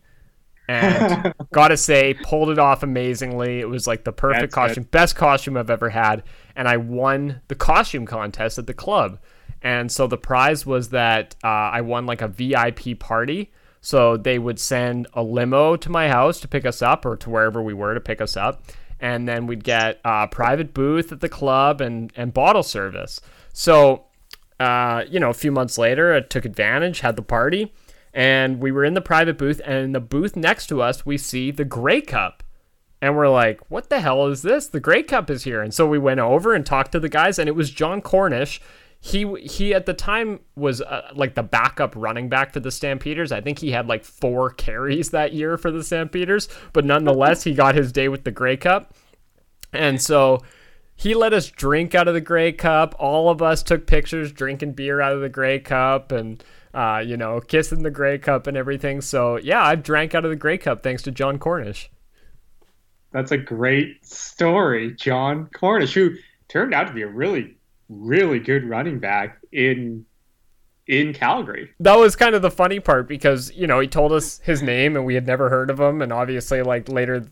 And [laughs] gotta say, pulled it off amazingly. It was like the perfect That's good. costume, best costume I've ever had. And I won the costume contest at the club. And so the prize was that uh, I won like a VIP party. So they would send a limo to my house to pick us up or to wherever we were to pick us up. And then we'd get a private booth at the club and, and bottle service. So, uh, you know, a few months later, I took advantage, had the party, and we were in the private booth. And in the booth next to us, we see the Grey Cup. And we're like, what the hell is this? The Grey Cup is here. And so we went over and talked to the guys, and it was John Cornish. He he at the time was uh, like the backup running back for the Stampeders. I think he had like four carries that year for the Stampeders, but nonetheless, he got his day with the Grey Cup. And so he let us drink out of the Grey Cup. All of us took pictures drinking beer out of the Grey Cup and, uh, you know, kissing the Grey Cup and everything. So, yeah, I've drank out of the Grey Cup thanks to John Cornish. That's a great story, John Cornish, who turned out to be a really, really good running back in in Calgary. That was kind of the funny part because, you know, he told us his name and we had never heard of him. And obviously, like, later.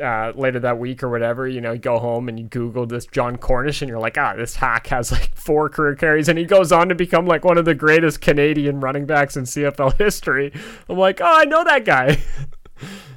Uh, later that week or whatever, you know, you go home and you Google this John Cornish and you're like, ah, this hack has like four career carries and he goes on to become like one of the greatest Canadian running backs in CFL history. I'm like, oh, I know that guy. [laughs]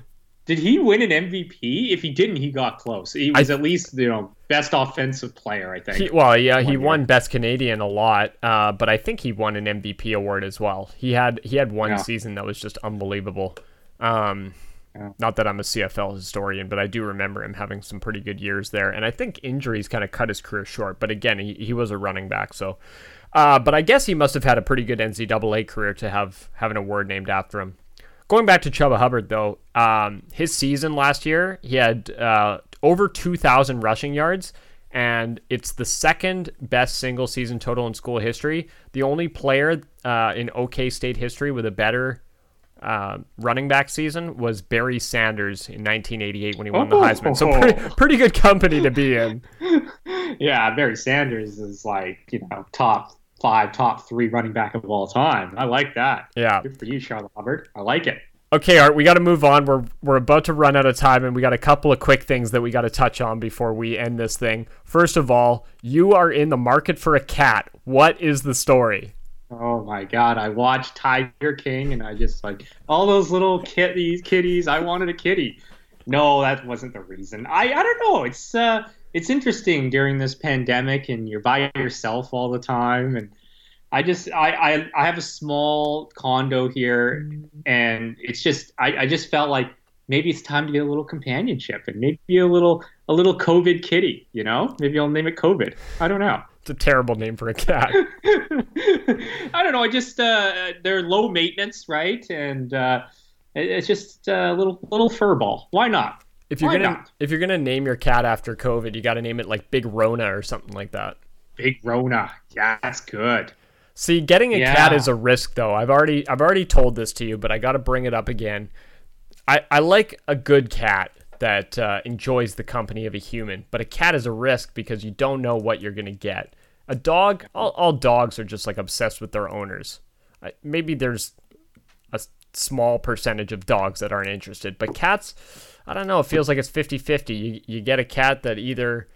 Did he win an MVP? If he didn't, he got close. He was at least you know best offensive player. I think. He, well, yeah, he year. won Best Canadian a lot, uh, but I think he won an MVP award as well. He had he had one Yeah. season that was just unbelievable. Um, Yeah. Not that I'm a CFL historian, but I do remember him having some pretty good years there. And I think injuries kind of cut his career short. But again, he, he was a running back, so. Uh, but I guess he must have had a pretty good NCAA career to have have an award named after him. Going back to Chuba Hubbard, though, um, his season last year, he had uh, over 2,000 rushing yards, and it's the second best single season total in school history. The only player uh, in OK State history with a better uh, running back season was Barry Sanders in 1988 when he won the Heisman. So pretty, [laughs] pretty good company to be in. [laughs] yeah, Barry Sanders is like you know top five, top three running back of all time. I like that. Yeah. Good for you, Charlotte Hubbard. I like it. Okay, Art, we got to move on. We're we're about to run out of time, and we got a couple of quick things that we got to touch on before we end this thing. First of all, you are in the market for a cat. What is the story? Oh my god, I watched Tiger King and I just like all those little kitties, kitties. I wanted a kitty. No, that wasn't the reason. I I don't know. It's uh it's interesting during this pandemic and you're by yourself all the time and I just I, I I have a small condo here and it's just I, I just felt like maybe it's time to get a little companionship and maybe a little a little COVID kitty, you know? Maybe I'll name it COVID. I don't know. It's a terrible name for a cat. [laughs] I don't know. I just uh, they're low maintenance, right? And uh, it's just a little little fur ball. Why not? If you're Why gonna not? if you're gonna name your cat after COVID, you got to name it like Big Rona or something like that. Big Rona. Yeah, that's good. See, getting a Yeah. cat is a risk, though. I've already I've already told this to you, but I got to bring it up again. I I like a good cat that uh, enjoys the company of a human, but a cat is a risk because you don't know what you're gonna get. A dog, all, all dogs are just like obsessed with their owners. I, maybe there's a s- small percentage of dogs that aren't interested, but cats, I don't know. It feels like it's 50-50. You you get a cat that either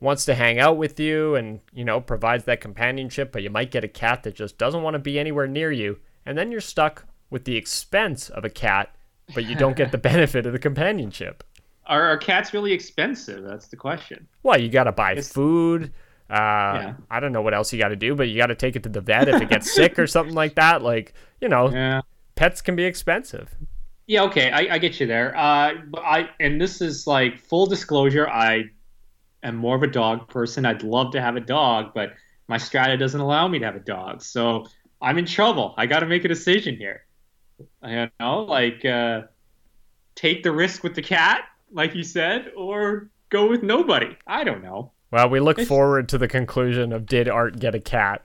wants to hang out with you and you know provides that companionship but you might get a cat that just doesn't want to be anywhere near you and then you're stuck with the expense of a cat but you don't get the [laughs] benefit of the companionship Are, are cats really expensive? That's the question. well you got to buy It's- food uh, i don't know what else you got to do but you got to take it to the vet if it gets sick or something like that like you know [laughs] Yeah. Pets can be expensive Yeah, okay, I, I get you there. Uh, but I and this is like full disclosure. I am more of a dog person. I'd love to have a dog, but my strata doesn't allow me to have a dog. So I'm in trouble. I got to make a decision here. You know, like uh, take the risk with the cat, like you said, or go with nobody. I don't know. well we look It's- forward to the conclusion of did art get a cat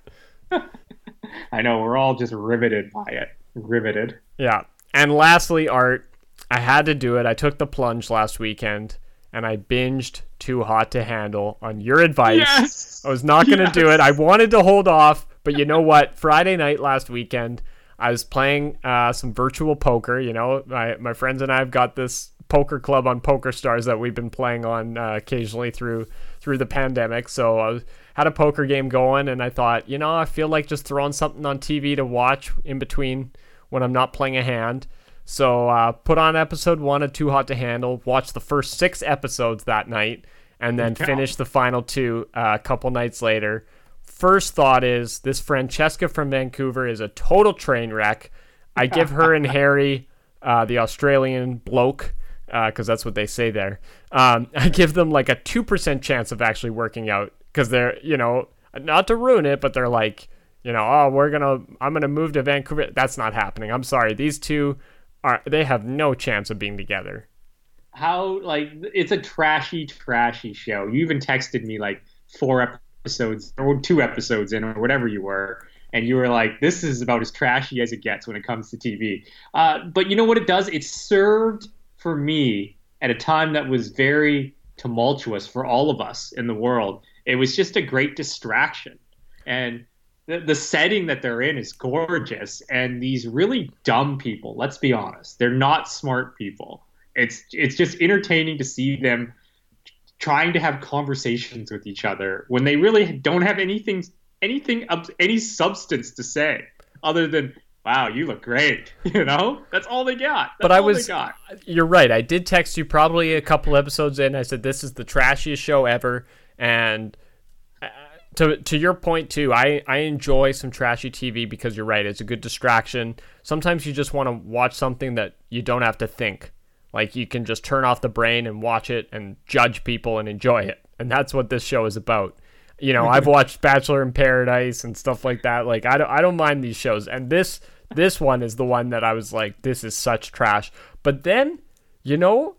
[laughs] I know we're all just riveted by it. Riveted. Yeah. And lastly, art, I had to do it. I took the plunge last weekend and I binged Too Hot to Handle on your advice. Yes. I was not going to do it. I wanted to hold off, but you know what? Friday night last weekend, I was playing uh, some virtual poker. You know, my, my friends and I have got this poker club on Poker Stars that we've been playing on uh, occasionally through through the pandemic. So I was, had a poker game going, and I thought, you know, I feel like just throwing something on TV to watch in between when I'm not playing a hand. So uh, put on episode one of Too Hot to Handle. Watch the first six episodes that night, and then finish the final two uh, a couple nights later. First thought is this Francesca from Vancouver is a total train wreck. I give her and [laughs] Harry, uh, the Australian bloke, because that's what they say there. Um, [laughs] I give them like a two percent chance of actually working out because they're you know not to ruin it, but they're like you know oh we're gonna I'm gonna move to Vancouver. That's not happening. I'm sorry. These two are they have no chance of being together. how like it's a trashy, trashy show. You even texted me like four episodes or two episodes in or whatever you were, and you were like, "This is about as trashy as it gets when it comes to TV." Uh, but you know what it does? It served for me at a time that was very tumultuous for all of us in the world. It was just a great distraction, and the, the setting that they're in is gorgeous. And these really dumb people, let's be honest, they're not smart people it's it's just entertaining to see them trying to have conversations with each other when they really don't have anything anything of any substance to say other than wow you look great [laughs] you know that's all they got But I was-. You're right. I did text you probably a couple episodes in. I said this is the trashiest show ever, and to to your point too, I I enjoy some trashy TV because you're right. It's a good distraction. Sometimes you just want to watch something that you don't have to think. Like you can just turn off the brain and watch it and judge people and enjoy it. And that's what this show is about. You know, I've watched Bachelor in Paradise and stuff like that. Like I don't I don't mind these shows. And this this one is the one that I was like this is such trash. But then, you know,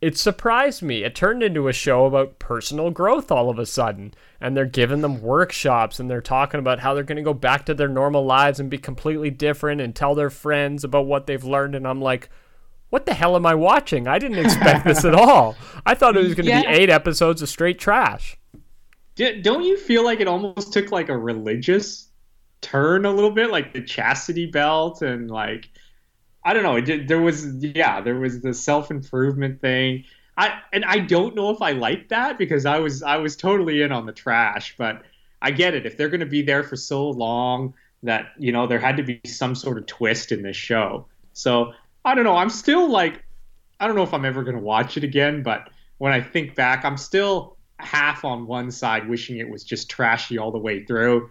it surprised me. It turned into a show about personal growth all of a sudden. And they're giving them workshops and they're talking about how they're going to go back to their normal lives and be completely different and tell their friends about what they've learned. And I'm like, what the hell am I watching? I didn't expect this at [laughs] all. I thought it was going to Yeah. be eight episodes of straight trash. Don't you feel like it almost took like a religious turn a little bit like the chastity belt and like I don't know. It there was yeah, there was the self improvement thing. I and I don't know if I like that because I was I was totally in on the trash, but I get it. If they're going to be there for so long, that you know there had to be some sort of twist in this show. So I don't know. I'm still like, I don't know if I'm ever going to watch it again, but when I think back, I'm still half on one side wishing it was just trashy all the way through,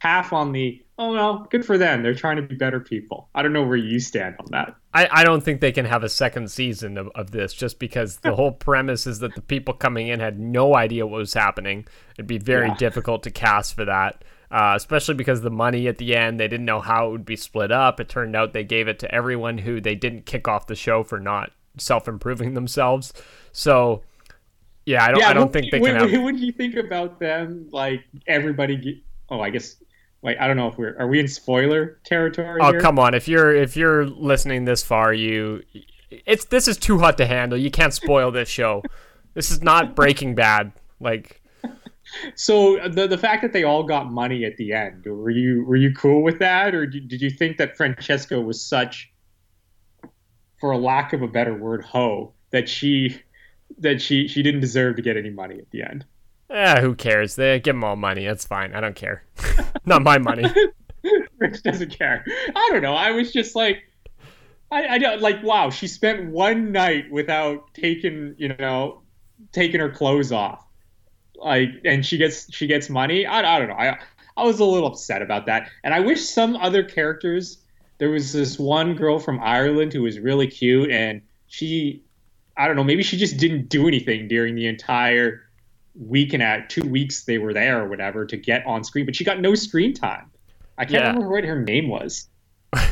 half on the oh no, good for them. They're trying to be better people. I don't know where you stand on that. I, I don't think they can have a second season of, of this just because the whole premise is that the people coming in had no idea what was happening. It'd be very Yeah. difficult to cast for that, uh, especially because the money at the end, they didn't know how it would be split up. It turned out they gave it to everyone who they didn't kick off the show for not self improving themselves. So, yeah, I don't, yeah, I don't what- think they what, can have. What, what do you think about them? Like everybody. Oh, I guess. Wait, I don't know if we're are we in spoiler territory Oh here? come on! If you're if you're listening this far, you it's this is too hot to handle. You can't spoil this show. This is not Breaking Bad. Like So the the fact that they all got money at the end, were you were you cool with that, or did, did you think that Francesca was such, for a lack of a better word, hoe that she that she she didn't deserve to get any money at the end? Eh, who cares? They give them all money. That's fine. I don't care. [laughs] Not my money. [laughs] Rich doesn't care. I don't know. I was just like, I, I don't like. Wow, she spent one night without taking, you know, taking her clothes off, like, and she gets she gets money. I, I don't know. I I was a little upset about that, and I wish some other characters. There was this one girl from Ireland who was really cute, and she, I don't know, maybe she just didn't do anything during the entire week and at two weeks they were there or whatever to get on screen, but she got no screen time. I can't Yeah. remember what her name was. [laughs] yeah,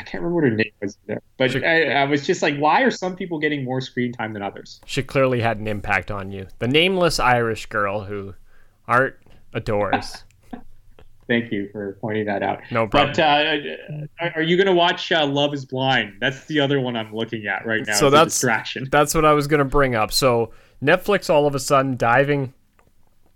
I can't remember what her name was either. But I, I was just like, why are some people getting more screen time than others? She clearly had an impact on you. The nameless Irish girl who Art adores. [laughs] [laughs] Thank you for pointing that out. No problem. But uh, are, you going to watch uh, Love Is Blind? That's the other one I'm looking at right now. So a that's- distraction. That's what I was gonna bring up. So Netflix all of a sudden diving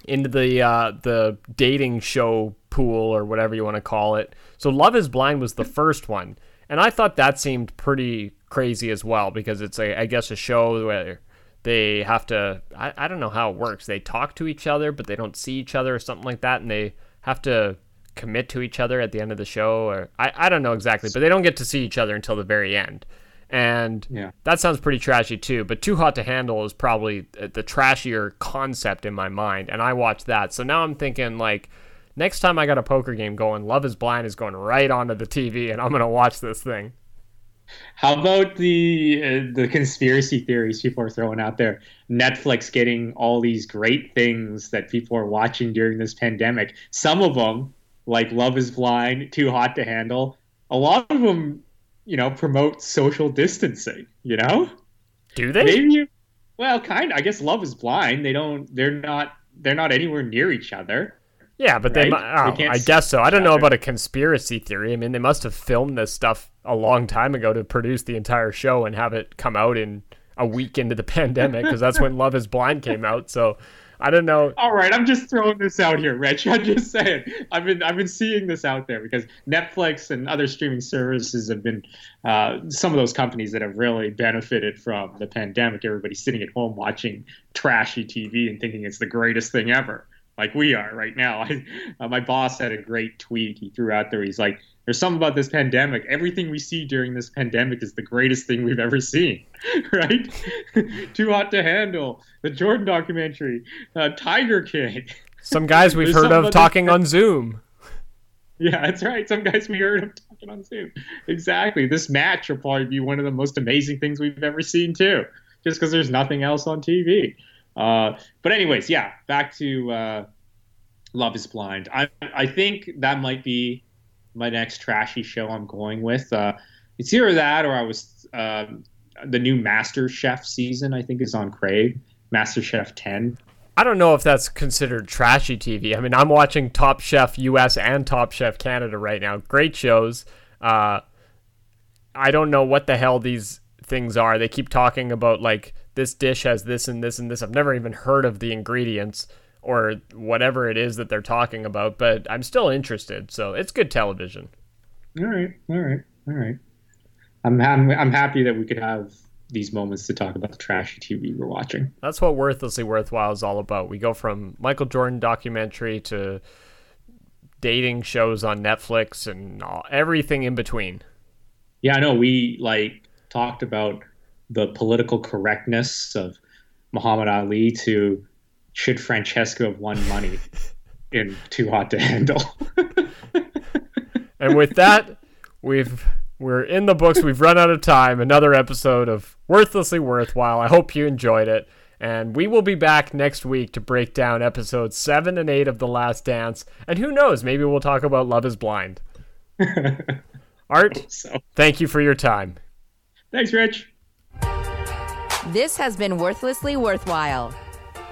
into the uh, the dating show pool or whatever you want to call it. So Love Is Blind was the first one, and I thought that seemed pretty crazy as well because it's a I guess a show where they have to I, I don't know how it works. They talk to each other but they don't see each other or something like that, and they have to commit to each other at the end of the show or I, I don't know exactly, but they don't get to see each other until the very end. And Yeah. that sounds pretty trashy too, but Too Hot to Handle is probably the trashier concept in my mind, and I watched that. So now I'm thinking like next time I got a poker game going, Love is Blind is going right onto the TV and I'm going to watch this thing. How about the uh, the conspiracy theories people are throwing out there? Netflix getting all these great things that people are watching during this pandemic. Some of them, like Love Is Blind, Too Hot to Handle, a lot of them, you know, promote social distancing. You know, Do they? maybe you, well, kind. of. I guess Love Is Blind. They don't. They're not. They're not anywhere near each other. Yeah, but they, Right? mi- oh, They I guess so. I don't know other. about a conspiracy theory. I mean, they must have filmed this stuff a long time ago to produce the entire show and have it come out in a week into the [laughs] pandemic because that's when [laughs] Love is Blind came out. So I don't know. All right, I'm just throwing this out here, Rich. [laughs] I'm just saying. I've been I've been seeing this out there because Netflix and other streaming services have been uh, some of those companies that have really benefited from the pandemic. Everybody's sitting at home watching trashy TV and thinking it's the greatest thing ever, like we are right now. [laughs] I, uh, my boss had a great tweet he threw out there. He's like, "There's something about this pandemic. Everything we see during this pandemic is the greatest thing we've ever seen." [laughs] right? [laughs] Too hot to handle. The Jordan documentary, uh, Tiger King. Some guys we've heard of talking on [laughs] Zoom. Yeah, that's right. Some guys we heard of talking on Zoom. Exactly. This match will probably be one of the most amazing things we've ever seen too, just because there's nothing else on TV. Uh, but anyways, yeah, back to uh, Love Is Blind. I I think that might be my next trashy show I'm going with. Uh, it's either that or I was um, the new Master Chef season. I think is on Crave. Master Chef 10. I don't know if that's considered trashy TV. I mean, I'm watching Top Chef US and Top Chef Canada right now. Great shows. Uh, I don't know what the hell these things are. They keep talking about like this dish has this and this and this. I've never even heard of the ingredients or whatever it is that they're talking about, but I'm still interested. So it's good television. All right, all right, all right. I'm, I'm I'm happy that we could have these moments to talk about the trashy TV we're watching. That's what worthlessly worthwhile is all about. We go from Michael Jordan documentary to dating shows on Netflix and all, everything in between. Yeah, I know. We like talked about the political correctness of Muhammad Ali to should Francesca have won money in Too Hot to Handle. [laughs] and with that, we've we're in the books. We've run out of time. Another episode of Worthlessly Worthwhile. I hope you enjoyed it. And we will be back next week to break down episodes 7 and 8 of The Last Dance. And who knows, maybe we'll talk about Love is Blind. [laughs] Art, so. thank you for your time. Thanks, Rich. This has been Worthlessly Worthwhile.